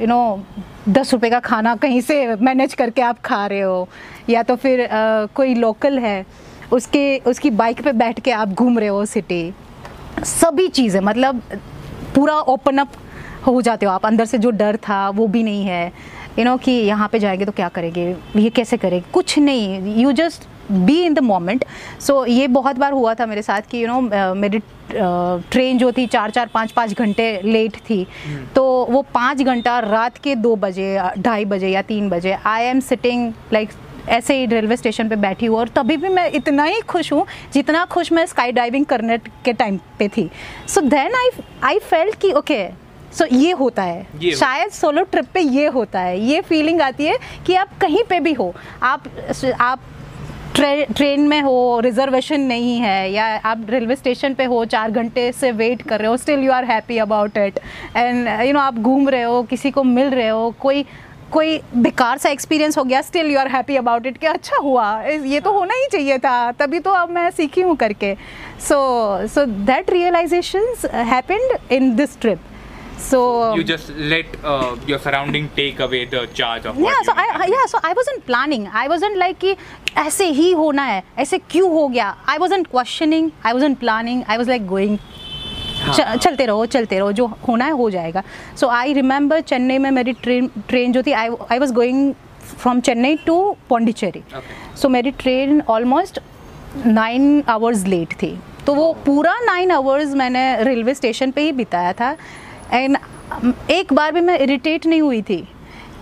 [SPEAKER 2] यू नो दस रुपए का खाना कहीं से मैनेज करके आप खा रहे हो या तो फिर uh, कोई लोकल है। उसके उसकी बाइक पे बैठ के आप घूम रहे हो सिटी सभी चीज़ें मतलब पूरा ओपन अप हो जाते हो आप। अंदर से जो डर था वो भी नहीं है। यू नो कि यहाँ पे जाएँगे तो क्या करेंगे? ये कैसे करेंगे कुछ नहीं। You just be in the moment so ये बहुत बार हुआ था मेरे साथ कि यू you नो know, मेरी ट्रेन जो थी चार चार पाँच पाँच घंटे लेट थी। तो वो पाँच घंटा रात के दो बजे ढाई बजे या तीन बजे आई एम सिटिंग लाइक ऐसे ही रेलवे स्टेशन पे बैठी हूँ और तभी भी मैं इतना ही खुश हूँ जितना खुश मैं स्काई डाइविंग करने के टाइम पे थी। So then I I felt कि ओके सो ये होता
[SPEAKER 1] ये
[SPEAKER 2] है
[SPEAKER 1] हो-
[SPEAKER 2] शायद सोलो ट्रिप पे ये होता है। ये फीलिंग आती है कि आप कहीं पे भी हो आप आप ट्रे, ट्रेन में हो रिजर्वेशन नहीं है या आप रेलवे स्टेशन पे हो चार घंटे से वेट कर रहे हो still you are happy about it and you know आप घूम रहे हो किसी को मिल रहे हो कोई कोई बेकार सा एक्सपीरियंस हो गया still you are happy about it कि अच्छा हुआ ये तो होना ही चाहिए था तभी तो अब मैं सीखी हूँ करके so so that realisation happened in this trip so
[SPEAKER 1] You just let uh, your surrounding take away the charge of what
[SPEAKER 2] yeah so i yeah so i wasn't planning i wasn't like कि ऐसे ही होना है ऐसे क्यों हो गया i wasn't questioning i wasn't planning i was like going च- चलते रहो चलते रहो जो होना है हो जाएगा। सो आई रिमेंबर चेन्नई में मेरी ट्रेन ट्रेन जो थी I I was going from Chennai to
[SPEAKER 1] Pondicherry
[SPEAKER 2] so मेरी train almost nine hours late थी। तो वो पूरा नाइन आवर्स मैंने रेलवे स्टेशन पे ही बिताया था। एंड एक बार भी मैं इरिटेट नहीं हुई थी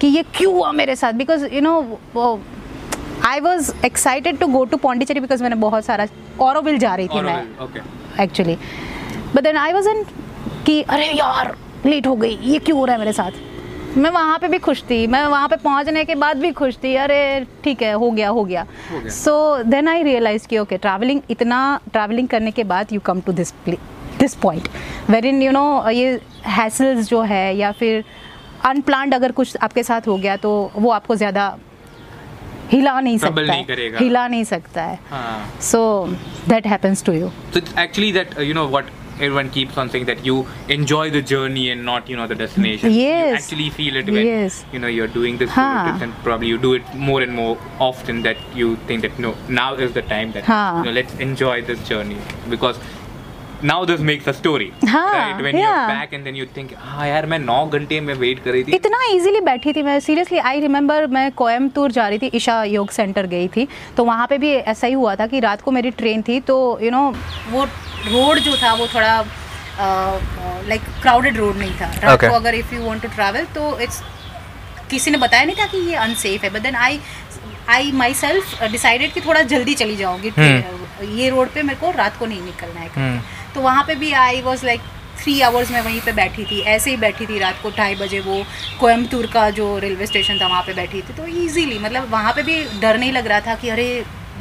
[SPEAKER 2] कि ये क्यों हुआ मेरे साथ? Because you know I was excited to go to Pondicherry because मैंने बहुत सारा औरविल जा रही थी मैं।
[SPEAKER 1] Actually okay.
[SPEAKER 2] Actually but then I was कि अरे यार लेट हो गई ये क्यों हो रहा है मेरे साथ? मैं वहाँ पे भी खुश थी। मैं वहाँ पे पहुँचने के बाद भी खुश थी। अरे ठीक है हो गया हो गया। सो देन आई रियलाइज़ कि ओके ट्रैवलिंग इतना ट्रैवलिंग करने के बाद you come to this this point where in you know ये हैसल्स जो है या फिर अनप्लान्ड अगर कुछ आपके साथ हो गया तो वो आपको ज़्यादा हिला नहीं सकता
[SPEAKER 1] नहीं
[SPEAKER 2] है।
[SPEAKER 1] करेगा।
[SPEAKER 2] हिला नहीं सकता है. So that
[SPEAKER 1] happens to you that uh, you know what everyone keeps on saying that you enjoy the journey and not you know the destination. You
[SPEAKER 2] Yes.
[SPEAKER 1] actually feel it when
[SPEAKER 2] Yes.
[SPEAKER 1] you know you're doing this solo and probably you do it more and more often that you think that no now is the time that you know let's enjoy this journey because now this makes a story
[SPEAKER 2] हाँ,
[SPEAKER 1] right? When you're
[SPEAKER 2] yeah.
[SPEAKER 1] back and then you think हाँ यार मैं नौ घंटे में wait कर रही थी.
[SPEAKER 2] इतना इजीली बैठी थी मैं। सीरियसली आई रिमेंबर मैं कोयम्बतूर जा रही थी ईशा योग सेंटर गई थी। तो वहाँ पे भी ऐसा ही हुआ था कि रात को मेरी ट्रेन थी तो यू नो वो रोड जो था वो थोड़ा लाइक क्राउडेड रोड नहीं था। रात
[SPEAKER 1] Okay.
[SPEAKER 2] को अगर if you want to travel तो इट्स किसी ने बताया नहीं था कि ये अनसेफ है। But then I I myself decided कि थोड़ा जल्दी चली जाऊँगी ये रोड पे मेरे को रात को नहीं निकलना है
[SPEAKER 1] हम्म.
[SPEAKER 2] तो वहाँ पे भी I was like three hours में वहीं पे बैठी थी ऐसे ही बैठी थी रात को ढाई बजे वो कोयम्बतूर का जो रेलवे स्टेशन था वहाँ पे बैठी थी। तो इजीली मतलब वहाँ पे भी डर नहीं लग रहा था कि अरे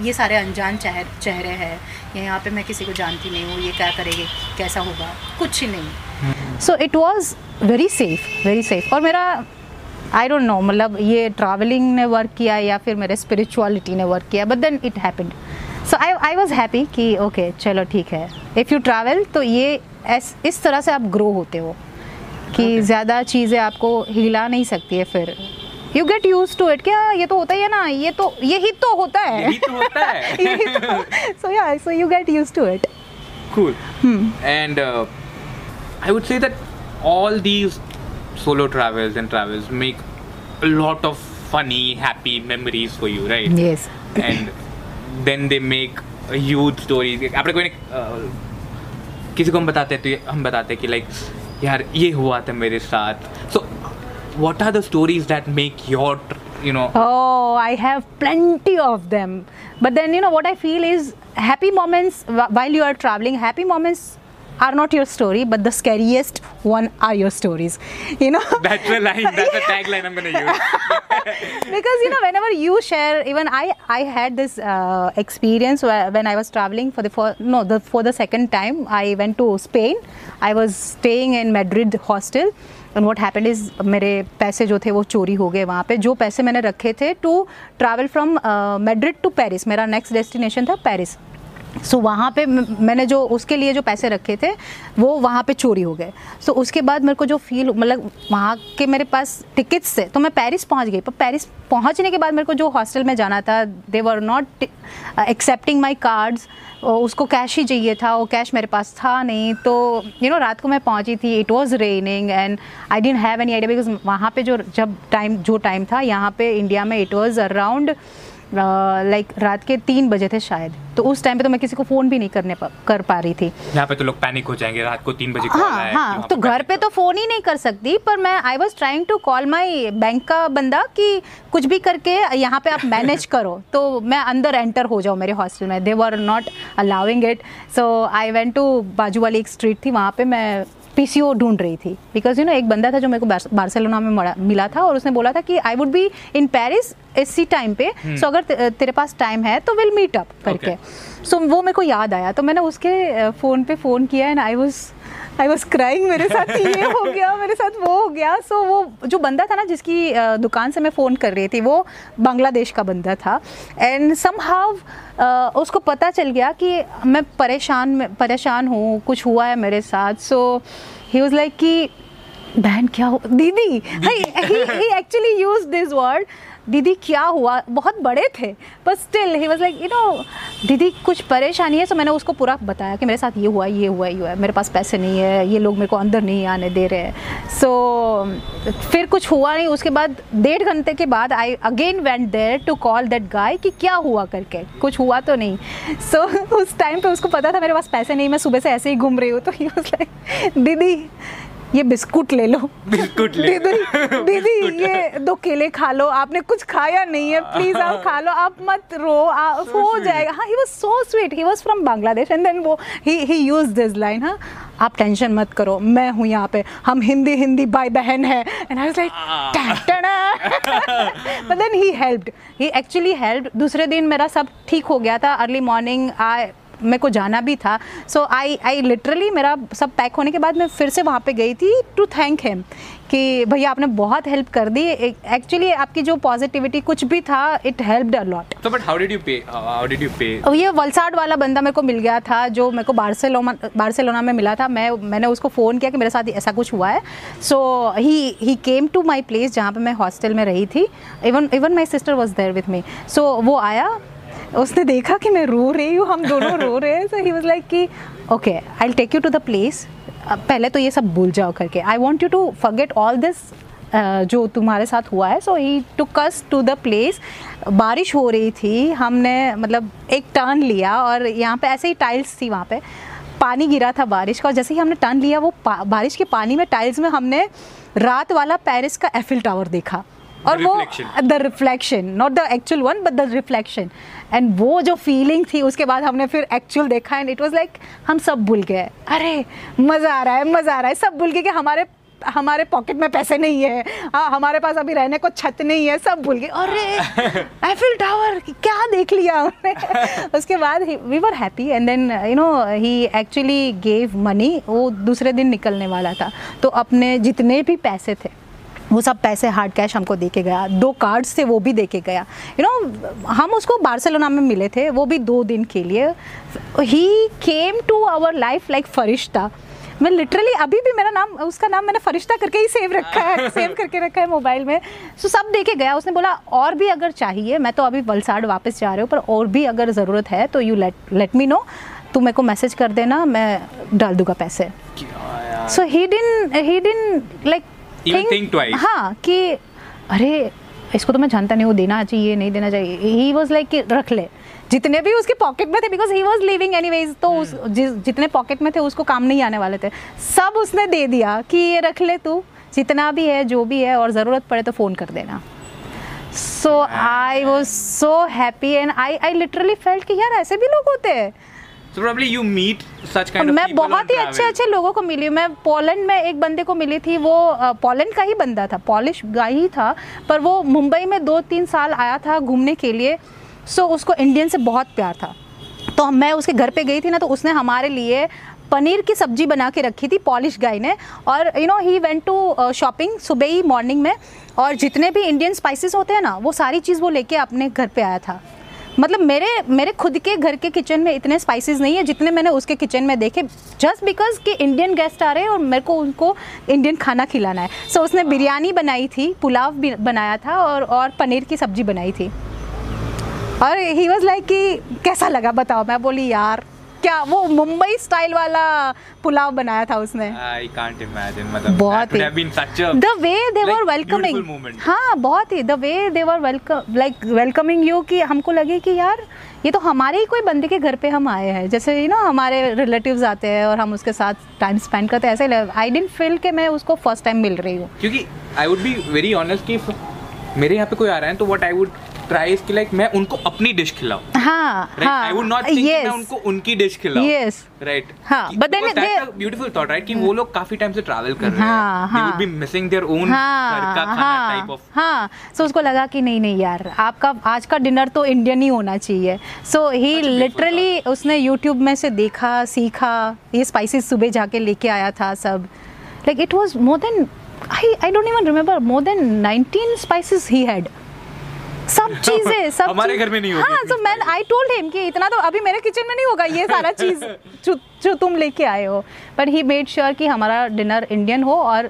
[SPEAKER 2] ये सारे अनजान चेहरे चेहरे हैं यहाँ पे मैं किसी को जानती नहीं हूँ ये क्या करेगी कैसा होगा? कुछ ही नहीं so it was very safe very safe और मेरा आई डोंट नो मतलब ये ट्रैवलिंग ने वर्क किया या फिर मेरे स्पिरिचुअलिटी ने वर्क किया but then it happened so I I was happy कि ओके okay, चलो ठीक है। इफ़ यू ट्रैवल तो ये ऐस इस तरह से आप ग्रो होते हो कि okay. ज़्यादा चीज़ें आपको हिला नहीं सकती है फिर। You get use to it क्या ये तो होता ही है ना ये तो यही तो होता है।
[SPEAKER 1] यही तो होता है।
[SPEAKER 2] So yeah so you get use to it
[SPEAKER 1] cool.
[SPEAKER 2] Hmm.
[SPEAKER 1] and uh, i would say that all these solo travels and travels make a lot of funny, happy memories for you, right?
[SPEAKER 2] Yes.
[SPEAKER 1] And then they make a huge stories. आपने कोई किसी को हम बताते हैं तो हम बताते हैं कि लाइक यार ये हुआ था मेरे साथ so what are the stories that make your you know
[SPEAKER 2] oh i have plenty of them but then you know what i feel is happy moments while you are traveling happy moments are not your story, but the scariest one are your stories. You know?
[SPEAKER 1] that's the line that's the tagline i'm gonna use
[SPEAKER 2] because you know whenever you share even i i had this uh, experience where, when i was traveling for the for no the for the second time i went to spain i was staying in madrid hostel and what happened is मेरे पैसे जो थे वो चोरी हो गए वहाँ पे जो पैसे मैंने रखे थे to travel from Madrid to Paris मेरा नेक्स्ट डेस्टिनेशन था पेरिस सो वहाँ पे मैंने जो उसके लिए जो पैसे रखे थे वो वहाँ पे चोरी हो गए। सो उसके बाद मेरे को जो फील मतलब वहाँ के मेरे पास टिकट्स थे तो मैं पेरिस पहुँच गई। पर पेरिस पहुँचने के बाद मेरे को जो हॉस्टल में जाना था they were not accepting my cards उसको कैश ही चाहिए था वो कैश मेरे पास था नहीं। तो यू you नो know, रात को मैं पहुँची थी it was raining and I didn't have any idea because वहाँ पे जो जब टाइम जो टाइम था यहाँ पे इंडिया में इट वॉज़ अराउंड लाइक रात के तीन बजे थे शायद। तो उस टाइम पे तो मैं किसी को फ़ोन भी नहीं करने पा, कर पा रही थी।
[SPEAKER 1] यहाँ पे तो लोग पैनिक हो जाएँगे रात को तीन बजे
[SPEAKER 2] हाँ हाँ तो घर पे तो फ़ोन ही नहीं कर सकती पर मैं I was trying to call my bank का बंदा कि कुछ भी करके यहाँ पे आप मैनेज करो। तो मैं अंदर एंटर हो जाऊँ मेरे हॉस्टल में। They were not allowing it so I went to बाजू वाली एक स्ट्रीट थी वहाँ पे मैं पीसीओ ढूंढ रही थी। बिकॉज़ यू नो एक बंदा था जो मेरे को बार्स- बार्सिलोना में मिला था और उसने बोला था कि I would be in Paris इसी टाइम पे। सो so अगर ते- तेरे पास टाइम है तो विल मीट अप करके। So okay. so, वो मेरे को याद आया। तो मैंने उसके फ़ोन पे फ़ोन किया and I was I was crying मेरे साथ ये हो गया मेरे साथ वो हो गया। सो so, वो जो बंदा था ना जिसकी दुकान से मैं फ़ोन कर रही थी वो बांग्लादेश का बंदा था। एंड सम हाव उसको पता चल गया कि मैं परेशान परेशान हूँ कुछ हुआ है मेरे साथ। सो ही वॉज़ लाइक कि बहन क्या हो दीदी he actually use this word दीदी क्या हुआ? बहुत बड़े थे पर still he was like you know दीदी कुछ परेशानी है? तो मैंने उसको पूरा बताया कि मेरे साथ ये हुआ ये हुआ ये हुआ मेरे पास पैसे नहीं है ये लोग मेरे को अंदर नहीं आने दे रहे हैं। सो so, फिर कुछ हुआ नहीं। उसके बाद डेढ़ घंटे के बाद I again went there to call that guy कि क्या हुआ करके? कुछ हुआ तो नहीं। सो so, उस टाइम पर उसको पता था मेरे पास पैसे नहीं मैं सुबह से ऐसे ही घूम रही हूँ। तो ही वॉज़ लाइक दीदी ये बिस्कुट ले लो।
[SPEAKER 1] बिस्कुट ले।
[SPEAKER 2] दीदी दीदी ये दो केले खा लो आपने कुछ खाया नहीं है प्लीज़ आप खा लो आप मत रो आ, हो जाएगा। हाँ he was so sweet he was from Bangladesh and then वो he he use this line हाँ आप टेंशन मत करो मैं हूँ यहाँ पे हम हिंदी हिंदी भाई बहन है। And I was like but then he helped he actually helped दूसरे दिन मेरा सब ठीक हो गया था। अर्ली मॉर्निंग आई मेरे को जाना भी था। सो आई आई लिटरली मेरा सब पैक होने के बाद मैं फिर से वहाँ पे गई थी टू थैंक हिम कि भैया आपने बहुत हेल्प कर दी। एक्चुअली आपकी जो पॉजिटिविटी कुछ भी था it helped
[SPEAKER 1] a lot how did you pay? How, how did you pay?
[SPEAKER 2] और ये वलसाड वाला बंदा मेरे को मिल गया था जो मेरे को बार्सिलोना बार्सिलोना में मिला था। मैं मैंने उसको फ़ोन किया कि मेरे साथ ऐसा कुछ हुआ है। So he he came to my place जहाँ पे मैं हॉस्टल में रही थी। Even even my sister was there with me so वो आया उसने देखा कि मैं रो रही हूँ हम दोनों रो रहे हैं। सो ही वॉज़ लाइक कि okay I take you to the place पहले तो ये सब भूल जाओ करके। I want you to forget all this जो तुम्हारे साथ हुआ है। So he took us to the place बारिश हो रही थी हमने मतलब एक टर्न लिया और यहाँ पे ऐसे ही टाइल्स थी वहाँ पे। पानी गिरा था बारिश का और जैसे ही हमने टर्न लिया वो बारिश के पानी में टाइल्स में हमने रात वाला पेरिस का एफिल टावर देखा। और वो the reflection not the actual one but the reflection and वो जो फीलिंग थी उसके बाद हमने फिर एक्चुअल देखा एंड इट वॉज़ लाइक हम सब भूल गए। अरे मज़ा आ रहा है मज़ा आ रहा है। सब भूल गए कि हमारे हमारे पॉकेट में पैसे नहीं है। हाँ हमारे पास अभी रहने को छत नहीं है। सब भूल गए। अरे एफिल टावर क्या देख लिया हमने? उसके बाद we were happy and then you know he actually gave money वो दूसरे दिन निकलने वाला था। तो अपने जितने भी पैसे थे वो सब पैसे हार्ड कैश हमको दे के गया। दो कार्ड्स थे वो भी दे के गया। यू you नो know, हम उसको बार्सिलोना में मिले थे वो भी दो दिन के लिए। He came to our life like फरिश्ता। मैं लिटरली अभी भी मेरा नाम उसका नाम मैंने फरिश्ता करके ही सेव रखा है सेव करके रखा है मोबाइल में। सो सब देके गया। उसने बोला और भी अगर चाहिए मैं तो अभी वलसाड़ वापस जा रही हूँ पर और भी अगर ज़रूरत है तो you let let me know तू मेरे को मैसेज कर देना मैं डाल दूँगा पैसे। So he did he
[SPEAKER 1] did like Twice.
[SPEAKER 2] हाँ कि अरे इसको तो मैं जानता नहीं वो देना चाहिए नहीं देना चाहिए। ही वॉज़ लाइक रख ले। जितने भी उसके पॉकेट में थे because he was living any तो उस
[SPEAKER 1] Hmm.
[SPEAKER 2] जिस जितने पॉकेट में थे उसको काम नहीं आने वाले थे। सब उसने दे दिया कि ये रख ले तू। जितना भी है जो भी है और ज़रूरत पड़े तो फ़ोन कर देना। So I was so happy and I I literally felt कि यार ऐसे भी लोग होते हैं।
[SPEAKER 1] So probably you meet such kind of
[SPEAKER 2] मैं बहुत ही अच्छे अच्छे लोगों को मिली हूँ। मैं पोलैंड में एक बंदे को मिली थी वो पोलैंड का ही बंदा था पॉलिश गाय ही था पर वो मुंबई में दो तीन साल आया था घूमने के लिए। सो उसको इंडियन से बहुत प्यार था। तो मैं उसके घर पे गई थी ना तो उसने हमारे लिए पनीर की सब्ज़ी बना के रखी थी पॉलिश गाय ने। और you know he went to shopping सुबह ही मॉर्निंग में और जितने भी इंडियन स्पाइसेस होते हैं ना वो सारी चीज़ वो लेके अपने घर पे आया था। मतलब मेरे मेरे खुद के घर के किचन में इतने स्पाइसेस नहीं है जितने मैंने उसके किचन में देखे। जस्ट बिकॉज़ कि इंडियन गेस्ट आ रहे हैं और मेरे को उनको इंडियन खाना खिलाना है। सो so, उसने बिरयानी बनाई थी पुलाव भी बनाया था और और पनीर की सब्ज़ी बनाई थी। और ही वॉज़ लाइक कि कैसा लगा बताओ? मैं बोली यार क्या वो मुंबई स्टाइल वाला पुलाव बनाया था उसने?
[SPEAKER 1] I can't imagine. मतलब
[SPEAKER 2] बहुत ही। The way they were welcoming हाँ बहुत ही। The way they were welcome like welcoming you कि हमको लगे कि यार ये तो हमारे ही कोई बंदे के घर पे हम आए हैं। जैसे यू नो हमारे रिलेटिव्स आते हैं और हम उसके साथ टाइम स्पेंड करते हैं। ऐसे आई डेंट फील कि मैं उसको फ़र्स्ट टाइम मिल रही हूँ।
[SPEAKER 1] क्योंकि I would be very honest कि मेरे यहाँ पे कोई आ रहा है तो व्हाट आई वुड इज़ कि लाइक मैं उनको अपनी डिश खिलाऊं।
[SPEAKER 2] हाँ
[SPEAKER 1] आई वुड नॉट थिंक मैं उनको उनकी डिश खिलाऊं।
[SPEAKER 2] yes.
[SPEAKER 1] राइट
[SPEAKER 2] हाँ, but then they-
[SPEAKER 1] beautiful thought right कि वो लोग काफ़ी टाइम से ट्रैवल कर रहे
[SPEAKER 2] हाँ, they.
[SPEAKER 1] Would be missing their own घर का खाना टाइप ऑफ़
[SPEAKER 2] हाँ। सो उसको लगा कि नहीं नहीं यार आपका आज का डिनर तो इंडियन ही होना चाहिए। सो ही लिटरली उसने यूट्यूब में से देखा सीखा ये स्पाइसेस सुबह जाके लेके आया था सब। Like it was more than I I don't even remember more than 19 spices he had सब चीज़ें सब
[SPEAKER 1] हमारे
[SPEAKER 2] चीज़-
[SPEAKER 1] घर में नहीं होगी
[SPEAKER 2] हाँ
[SPEAKER 1] इतनी
[SPEAKER 2] तो मैं आई टोल्ड हिम कि इतना तो अभी मेरे किचन में नहीं होगा ये सारा चीज़ जो जो तुम लेके आए हो। बट ही मेड श्योर कि हमारा डिनर इंडियन हो और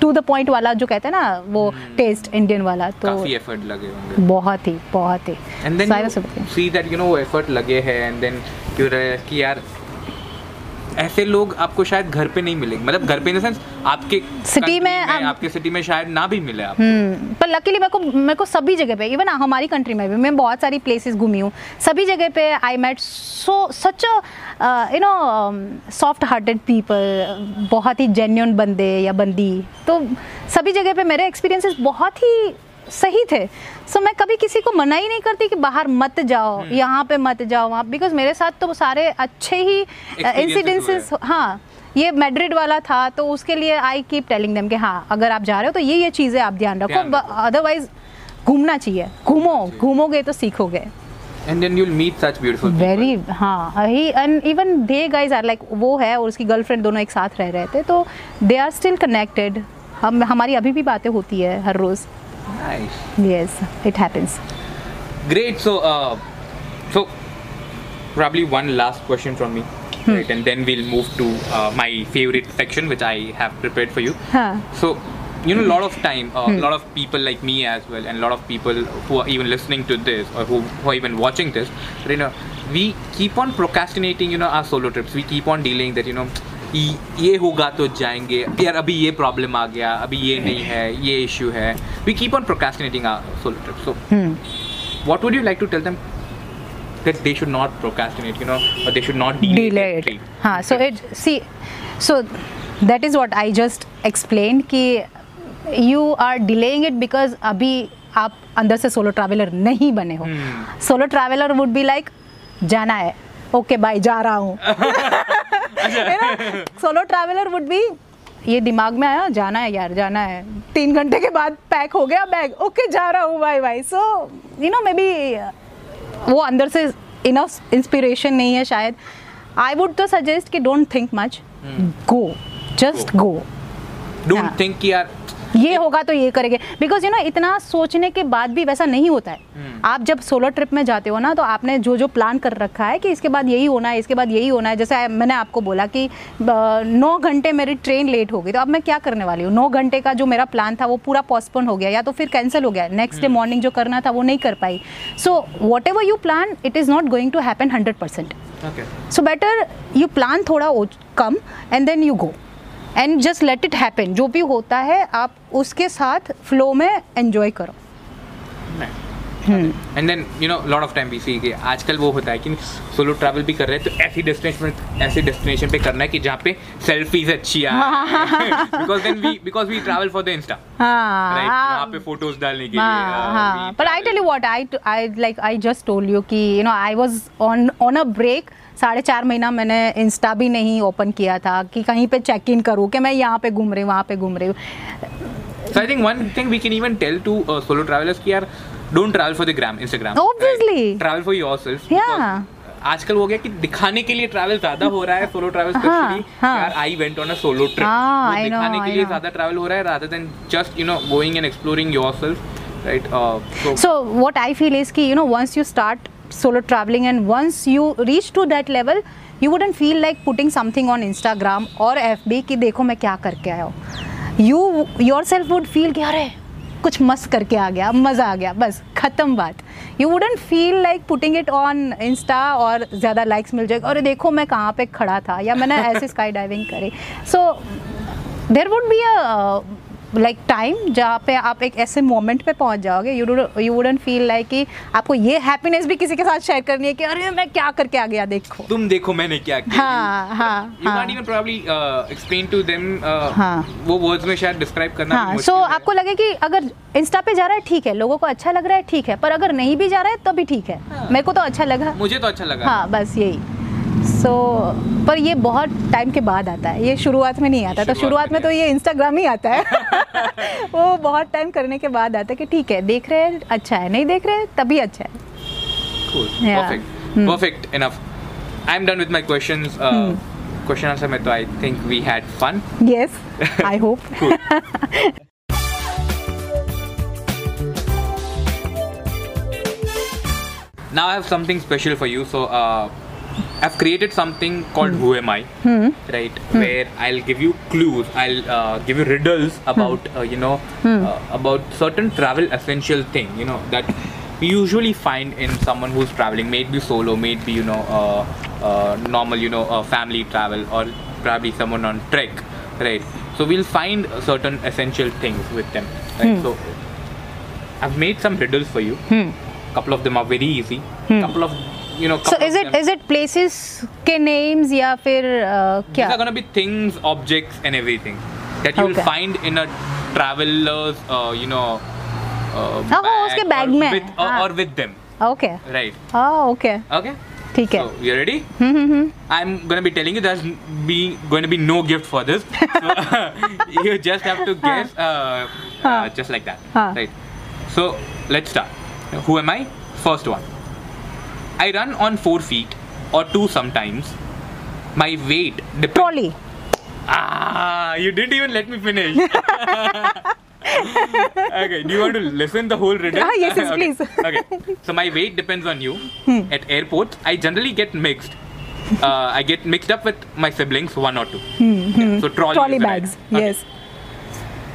[SPEAKER 2] टू द पॉइंट वाला जो कहते हैं ना वो टेस्ट इंडियन वाला तो
[SPEAKER 1] काफ़ी एफर्ट लगे होंगे।
[SPEAKER 2] बहुत ही बहुत ही। And then
[SPEAKER 1] see that you know effort लगे हैं एंड देन कि यार ऐसे लोग आपको शायद घर पे नहीं मिलेंगे। मतलब घर पे इन सेंस आपके
[SPEAKER 2] City
[SPEAKER 1] country
[SPEAKER 2] में हम-
[SPEAKER 1] आपके सिटी में शायद ना भी मिले आपको।
[SPEAKER 2] हम्म पर लकीली मेरे को मेरे को सभी जगह पे इवन हमारी कंट्री में भी मैं बहुत सारी प्लेसेस घूमी हूँ सभी जगह पे I met so such you know soft hearted people बहुत ही जेन्यून बंदे या बंदी। तो सभी जगह पे मेरे एक्सपीरियंसेस बहुत ही सही थे। सो so, मैं कभी किसी को मना ही नहीं करती कि बाहर मत जाओ यहाँ पे मत जाओ वहाँ। बिकॉज़ मेरे साथ तो सारे अच्छे ही इंसिडेंसेस हाँ ये मैड्रिड वाला था तो उसके लिए आई कीप टेलिंग देम कि हाँ अगर आप जा रहे हो तो ये ये चीज़ें आप ध्यान रखो अदरवाइज़ घूमना चाहिए। घूमो घूमोगे तो सीखोगे।
[SPEAKER 1] And then you will meet such beautiful
[SPEAKER 2] very हाँ he and even they guys are like वो है और उसकी गर्लफ्रेंड दोनों एक साथ रह रहे थे तो दे आर स्टिल कनेक्टेड हम हमारी अभी भी बातें होती है हर रोज़।
[SPEAKER 1] Nice.
[SPEAKER 2] Yes, it happens.
[SPEAKER 1] Great. So, uh, so probably one last question from me. Hmm. Right, and then we'll move to uh, my favorite section, which I have prepared for you.
[SPEAKER 2] Huh.
[SPEAKER 1] So, you know, a lot of time, a uh, hmm. lot of people like me as well, and a lot of people who are even listening to this or who, who are even watching this, you know, we keep on procrastinating, you know, our solo trips. We keep on dealing that, you know, ये होगा तो जाएँगे। यार अभी ये problem आ गया अभी ये नहीं है ये इश्यू है। We keep on procrastinating solo trip so what would you like to tell them that they should not procrastinate you know और they should not delay
[SPEAKER 2] it so it see so that is what I just explain कि you are delaying it because अभी आप अंदर से solo traveller नहीं बने हो। Solo traveller would be like जाना है। ओके okay, बाय जा रहा हूँ। सोलो ट्रैवलर वुड बी ये दिमाग में आया जाना है यार जाना है। तीन घंटे के बाद पैक हो गया बैग ओके जा रहा हूँ bye bye so you know maybe वो अंदर से इनफ इंस्पिरेशन नहीं है शायद। आई वुड तो सजेस्ट कि don't think much go just go
[SPEAKER 1] don't think यार
[SPEAKER 2] ये होगा तो ये करेंगे। बिकॉज़ यू नो इतना सोचने के बाद भी वैसा नहीं होता है।
[SPEAKER 1] हम्म।
[SPEAKER 2] आप जब सोलो ट्रिप में जाते हो ना तो आपने जो जो प्लान कर रखा है कि इसके बाद यही होना है इसके बाद यही होना है जैसे मैंने आपको बोला कि नौ घंटे मेरी ट्रेन लेट हो गई तो अब मैं क्या करने वाली हूँ? नौ घंटे का जो मेरा प्लान था वो पूरा पोस्टपोन हो गया या तो फिर कैंसिल हो गया। नेक्स्ट डे मॉर्निंग जो करना था वो नहीं कर पाई। So whatever you plan it is not going to happen hundred
[SPEAKER 1] percent
[SPEAKER 2] so better you plan थोड़ा कम and then you go and just let it happen जो भी होता है आप उसके साथ फ्लो में एंजॉय करो।
[SPEAKER 1] And then you know lot of time we see कि आजकल वो होता है कि सोलो ट्रैवल भी कर रहे हैं तो ऐसी डेस्टिनेशन ऐसी डेस्टिनेशन पे करना है कि जहाँ पे सेल्फीज अच्छी आए। Because then we because we travel for the insta right वहाँ पे फ़ोटोज़ डालने के लिए
[SPEAKER 2] but I tell you what I I like I just told you कि you know I was on on a break साढ़े चार महीना मैंने इंस्टा भी नहीं ओपन किया था कि कहीं पे चेक इन करूँ कि मैं यहाँ पे घूम रही हूँ वहाँ पे घूम रही हूँ।
[SPEAKER 1] I think one thing we can even tell to solo travellers की यार don't travel for the gram Instagram
[SPEAKER 2] obviously
[SPEAKER 1] travel for yourself या आजकल हो गया कि दिखाने के लिए ट्रैवल ज़्यादा हो रहा है सोलो ट्रैवल
[SPEAKER 2] हाँ, हाँ।
[SPEAKER 1] यार I went
[SPEAKER 2] on
[SPEAKER 1] a
[SPEAKER 2] solo trip
[SPEAKER 1] दिखाने के लिए ज़्यादा ट्रैवल हो रहा है rather than just you know going and exploring yourself right so
[SPEAKER 2] so what I feel is कि you know once you start solo traveling and once you reach to that level you wouldn't feel like putting something on Instagram or FB कि देखो मैं क्या करके आया हूँ you yourself would feel कि अरे कुछ मस्त करके आ गया मज़ा आ गया बस ख़त्म बात you wouldn't feel like putting it on Insta और ज़्यादा लाइक्स मिल जाएगा अरे देखो मैं कहाँ पे खड़ा था या मैंने ऐसे स्काई डाइविंग करी so there would be a like time जहाँ पे आप एक ऐसे मोमेंट पे पहुँच जाओगे you you wouldn't feel like कि आपको ये हैप्पीनेस भी किसी के साथ शेयर करनी है कि अरे मैं क्या करके आ गया देखो।
[SPEAKER 1] तुम देखो मैंने क्या किया।
[SPEAKER 2] हाँ हाँ
[SPEAKER 1] यू
[SPEAKER 2] हाँ।
[SPEAKER 1] uh, uh,
[SPEAKER 2] हाँ।
[SPEAKER 1] वो वर्ड्स में शायद डिस्क्राइब करना
[SPEAKER 2] हाँ सो
[SPEAKER 1] है।
[SPEAKER 2] आपको लगे कि अगर इंस्टा पे जा रहा है ठीक है लोगों को अच्छा लग रहा है ठीक है पर अगर नहीं भी जा रहा है तो भी ठीक है।
[SPEAKER 1] हाँ।
[SPEAKER 2] मेरे को तो अच्छा लगा।
[SPEAKER 1] मुझे तो अच्छा लगा।
[SPEAKER 2] हाँ बस यही। सो so, पर ये बहुत टाइम के बाद आता है ये शुरुआत में नहीं आता तो
[SPEAKER 1] शुरुआत में
[SPEAKER 2] तो ये इंस्टाग्राम ही आता है। वो बहुत टाइम करने के बाद आता है कि ठीक है देख रहे हैं अच्छा है नहीं देख रहे हैं तभी अच्छा है।
[SPEAKER 1] Perfect enough I am done with my questions question answer में तो I think we had fun
[SPEAKER 2] yes I
[SPEAKER 1] hope now I have something special for you so I've created something called Who Am I? Right, where I'll give you clues. I'll uh, give you riddles about uh, you know uh, about certain travel essential thing. You know that we usually find in someone who's traveling. Maybe solo, maybe you know uh, uh, normal, you know uh, family travel, or probably someone on trek. Right. So we'll find certain essential things with them. Right. So I've made some riddles for you. A couple of them are very easy. Couple of you know.
[SPEAKER 2] So
[SPEAKER 1] couple
[SPEAKER 2] is
[SPEAKER 1] of
[SPEAKER 2] it
[SPEAKER 1] them-
[SPEAKER 2] is it places के names या फिर uh,
[SPEAKER 1] These
[SPEAKER 2] क्या
[SPEAKER 1] are gonna be things, objects, and everything that you'll
[SPEAKER 2] Okay.
[SPEAKER 1] find in a traveler's, uh, you know, uh,
[SPEAKER 2] हाँ, हाँ, उसके bag
[SPEAKER 1] or
[SPEAKER 2] में,
[SPEAKER 1] with, or,
[SPEAKER 2] हाँ।
[SPEAKER 1] or with them,
[SPEAKER 2] okay
[SPEAKER 1] right?
[SPEAKER 2] हाँ ओके
[SPEAKER 1] Okay.
[SPEAKER 2] ठीक है
[SPEAKER 1] So you ready?
[SPEAKER 2] Hmm hmm hmm
[SPEAKER 1] I'm gonna be telling you there's be going to be no gift for this. So you just have to guess, uh, uh,
[SPEAKER 2] Huh.
[SPEAKER 1] just like that,
[SPEAKER 2] Huh.
[SPEAKER 1] I run on four feet or two sometimes. My weight depends.
[SPEAKER 2] Trolley.
[SPEAKER 1] Ah, you didn't even let me finish. okay, do you want to listen the whole riddle?
[SPEAKER 2] Ah, yes, yes,
[SPEAKER 1] okay.
[SPEAKER 2] please.
[SPEAKER 1] okay, so my weight depends on you. Hmm. At airports, I generally get mixed. Uh, I get mixed up with my siblings, one or two. Hmm, hmm. So trolley, trolley
[SPEAKER 2] bags.
[SPEAKER 1] Okay.
[SPEAKER 2] Yes.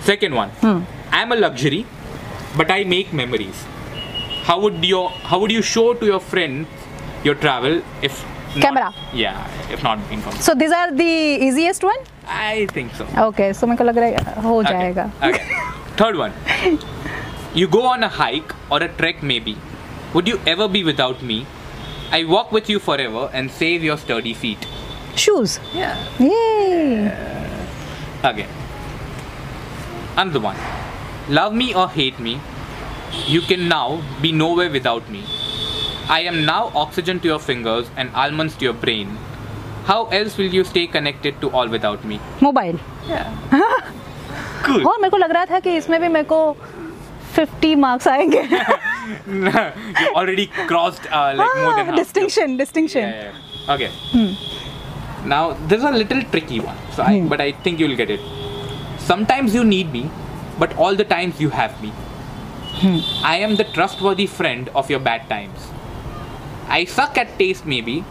[SPEAKER 1] Second one. Hmm. I'm a luxury, but I make memories how would your how would you show to your friend your travel if
[SPEAKER 2] camera.
[SPEAKER 1] Not, yeah if not in
[SPEAKER 2] phone so these are the easiest one?
[SPEAKER 1] I think so.
[SPEAKER 2] Okay so meko lag raha ho
[SPEAKER 1] okay. okay. Third one. You go on a hike or a trek maybe. Would you ever be without me? I walk with you forever and save your sturdy feet.
[SPEAKER 2] Shoes.
[SPEAKER 1] Yeah.
[SPEAKER 2] Yay.
[SPEAKER 1] Uh, okay. Another one. Love me or hate me? you can now be nowhere without me. I am now oxygen to your fingers and almonds to your brain. How else will you stay connected to all without me?
[SPEAKER 2] Mobile
[SPEAKER 1] Cool.
[SPEAKER 2] और मेरे को लग रहा था कि इसमें भी मेरे को 50 मार्क्स आएंगे
[SPEAKER 1] you already crossed uh, like more than half.
[SPEAKER 2] Distinction distinction
[SPEAKER 1] Yeah, yeah, yeah. Okay. Now this is a little tricky one, so I, but I think you'll get it. Sometimes you need me, but all the times you have me. I am the trustworthy friend of your bad times. I suck at taste, maybe,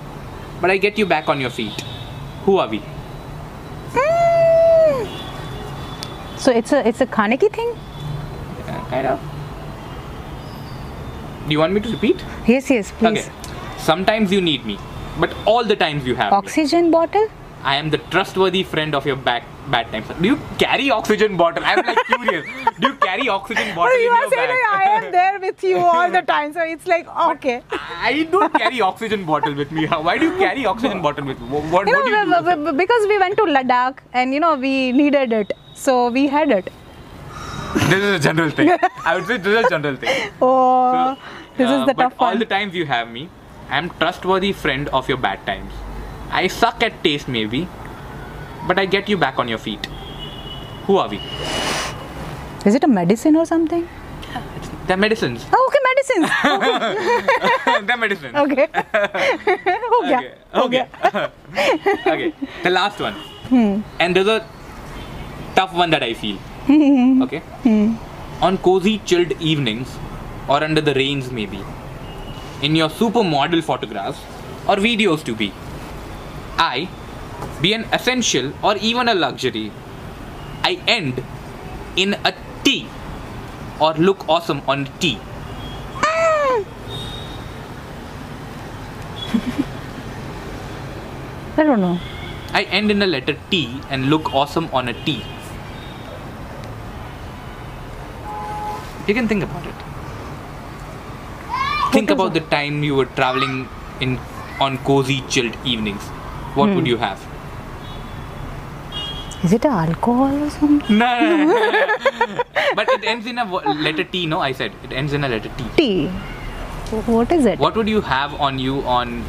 [SPEAKER 1] but I get you back on your feet. Who are we?
[SPEAKER 2] So it's a it's a Kaneki thing.
[SPEAKER 1] Uh, kind of. Do you want me to repeat?
[SPEAKER 2] Yes, yes, please.
[SPEAKER 1] Okay. Sometimes you need me, but all the times you have me.
[SPEAKER 2] Oxygen bottle.
[SPEAKER 1] I am the trustworthy friend of your bad bad times. Do you carry oxygen bottle? I'm like curious. Do you carry oxygen bottle
[SPEAKER 2] you
[SPEAKER 1] in
[SPEAKER 2] are saying I am there with you all the time, so it's like okay.
[SPEAKER 1] I don't carry oxygen bottle with me. Why do you carry oxygen bottle with you? What,
[SPEAKER 2] You
[SPEAKER 1] what do you do?
[SPEAKER 2] because we went to Ladakh and you know we needed it, so we had it.
[SPEAKER 1] This is a general thing. I would say this is a general thing.
[SPEAKER 2] Oh, this
[SPEAKER 1] Uh,
[SPEAKER 2] is the
[SPEAKER 1] but
[SPEAKER 2] tough
[SPEAKER 1] all
[SPEAKER 2] one.
[SPEAKER 1] the times you have me, I'm trustworthy friend of your bad times. I suck at taste, maybe, but I get you back on your feet. Who are we?
[SPEAKER 2] Is it a medicine or something?
[SPEAKER 1] They're medicines.
[SPEAKER 2] Oh, okay, medicines. Okay.
[SPEAKER 1] They're medicines.
[SPEAKER 2] Okay.
[SPEAKER 1] okay. Okay. Okay. The last one.
[SPEAKER 2] Hmm.
[SPEAKER 1] And there's a tough one that I feel. Hmm. okay.
[SPEAKER 2] Hmm.
[SPEAKER 1] On cozy, chilled evenings, or under the rains, maybe. In your supermodel photographs, or videos to be. I, be an essential or even a luxury. I end in a T or look awesome on a T.
[SPEAKER 2] I don't know.
[SPEAKER 1] I end in a letter T and look awesome on a T. You can think about it. think about the time you were traveling in on cozy, chilled evenings. What
[SPEAKER 2] Hmm.
[SPEAKER 1] would you have?
[SPEAKER 2] Is it alcohol or something?
[SPEAKER 1] No, but it ends in a letter T. No, I said it ends in a letter T.
[SPEAKER 2] Tea. What is it?
[SPEAKER 1] What would you have on you on?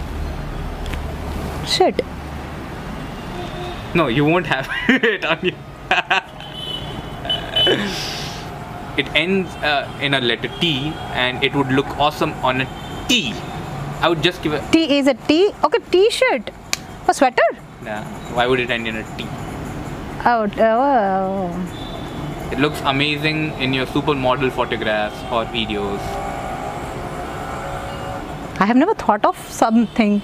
[SPEAKER 2] Shit.
[SPEAKER 1] No, you won't have it on you. it ends uh, in a letter T, and it would look awesome on a T. I would just give a.
[SPEAKER 2] T is a T. Okay, T-shirt. A sweater.
[SPEAKER 1] Nah, why would it end in a T?
[SPEAKER 2] Oh, oh.
[SPEAKER 1] It looks amazing in your supermodel photographs or videos.
[SPEAKER 2] I have never thought of something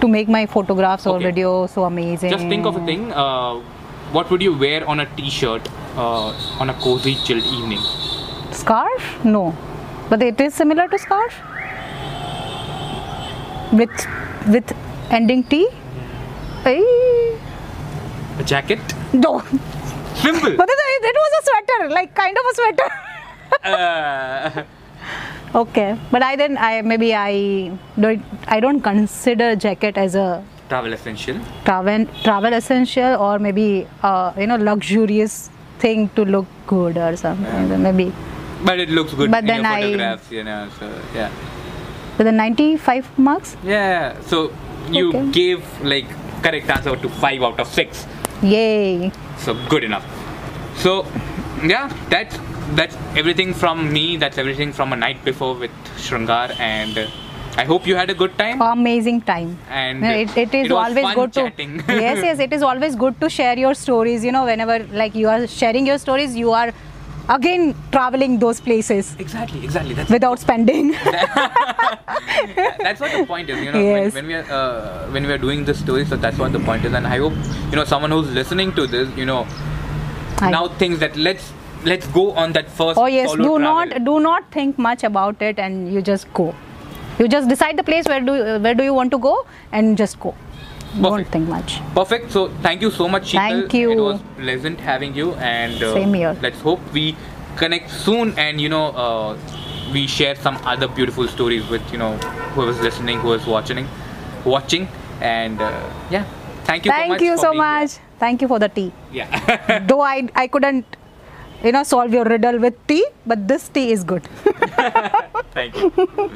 [SPEAKER 2] to make my photographs or
[SPEAKER 1] Okay.
[SPEAKER 2] videos so amazing.
[SPEAKER 1] Just think of a thing. Uh, what would you wear on a T-shirt uh, on a cozy, chilled evening?
[SPEAKER 2] Scarf? No. But it is similar to scarf? With with ending T? Ay.
[SPEAKER 1] A jacket?
[SPEAKER 2] No.
[SPEAKER 1] Simple.
[SPEAKER 2] But it, was a sweater, like kind of a sweater.
[SPEAKER 1] uh,
[SPEAKER 2] okay. But I then I maybe I don't I don't consider jacket as a
[SPEAKER 1] travel essential.
[SPEAKER 2] travel travel essential or maybe uh, you know luxurious thing to look good or something. Then maybe
[SPEAKER 1] But it looks good
[SPEAKER 2] But
[SPEAKER 1] in
[SPEAKER 2] then
[SPEAKER 1] your
[SPEAKER 2] I-
[SPEAKER 1] photographs, you know. So yeah,
[SPEAKER 2] with the 95 marks.
[SPEAKER 1] yeah. So you
[SPEAKER 2] Okay.
[SPEAKER 1] gave like correct answer to five out of six.
[SPEAKER 2] Yay.
[SPEAKER 1] So good enough. So yeah, that's that's everything from me. That's everything from a night before with Shrungar, and uh, I hope you had a good time.
[SPEAKER 2] amazing time
[SPEAKER 1] And
[SPEAKER 2] it, it is
[SPEAKER 1] it
[SPEAKER 2] always good
[SPEAKER 1] chatting.
[SPEAKER 2] to yes yes it is always good to share your stories you know whenever like you are sharing your stories you are again traveling those places
[SPEAKER 1] Exactly, exactly. That's
[SPEAKER 2] without spending
[SPEAKER 1] that's what the point is you know
[SPEAKER 2] Yes.
[SPEAKER 1] when, when we are uh, when we are doing this story so that's what the point is and i hope you know someone who's listening to this you know
[SPEAKER 2] I-
[SPEAKER 1] now thinks that let's let's go on that first
[SPEAKER 2] oh yes do
[SPEAKER 1] travel.
[SPEAKER 2] not do not think much about it and you just go you just decide the place where do where do you want to go and just go don't
[SPEAKER 1] Perfect.
[SPEAKER 2] think much
[SPEAKER 1] perfect so thank you so much Sheetal.
[SPEAKER 2] Thank you.
[SPEAKER 1] it was pleasant having you and uh,
[SPEAKER 2] Same here.
[SPEAKER 1] let's hope we connect soon and you know uh, we share some other beautiful stories with you know who is listening who is watching watching and uh, yeah thank you so
[SPEAKER 2] thank
[SPEAKER 1] much
[SPEAKER 2] you so
[SPEAKER 1] here.
[SPEAKER 2] much thank you for the tea
[SPEAKER 1] yeah
[SPEAKER 2] though i i couldn't you know solve your riddle with tea but this tea is good
[SPEAKER 1] thank you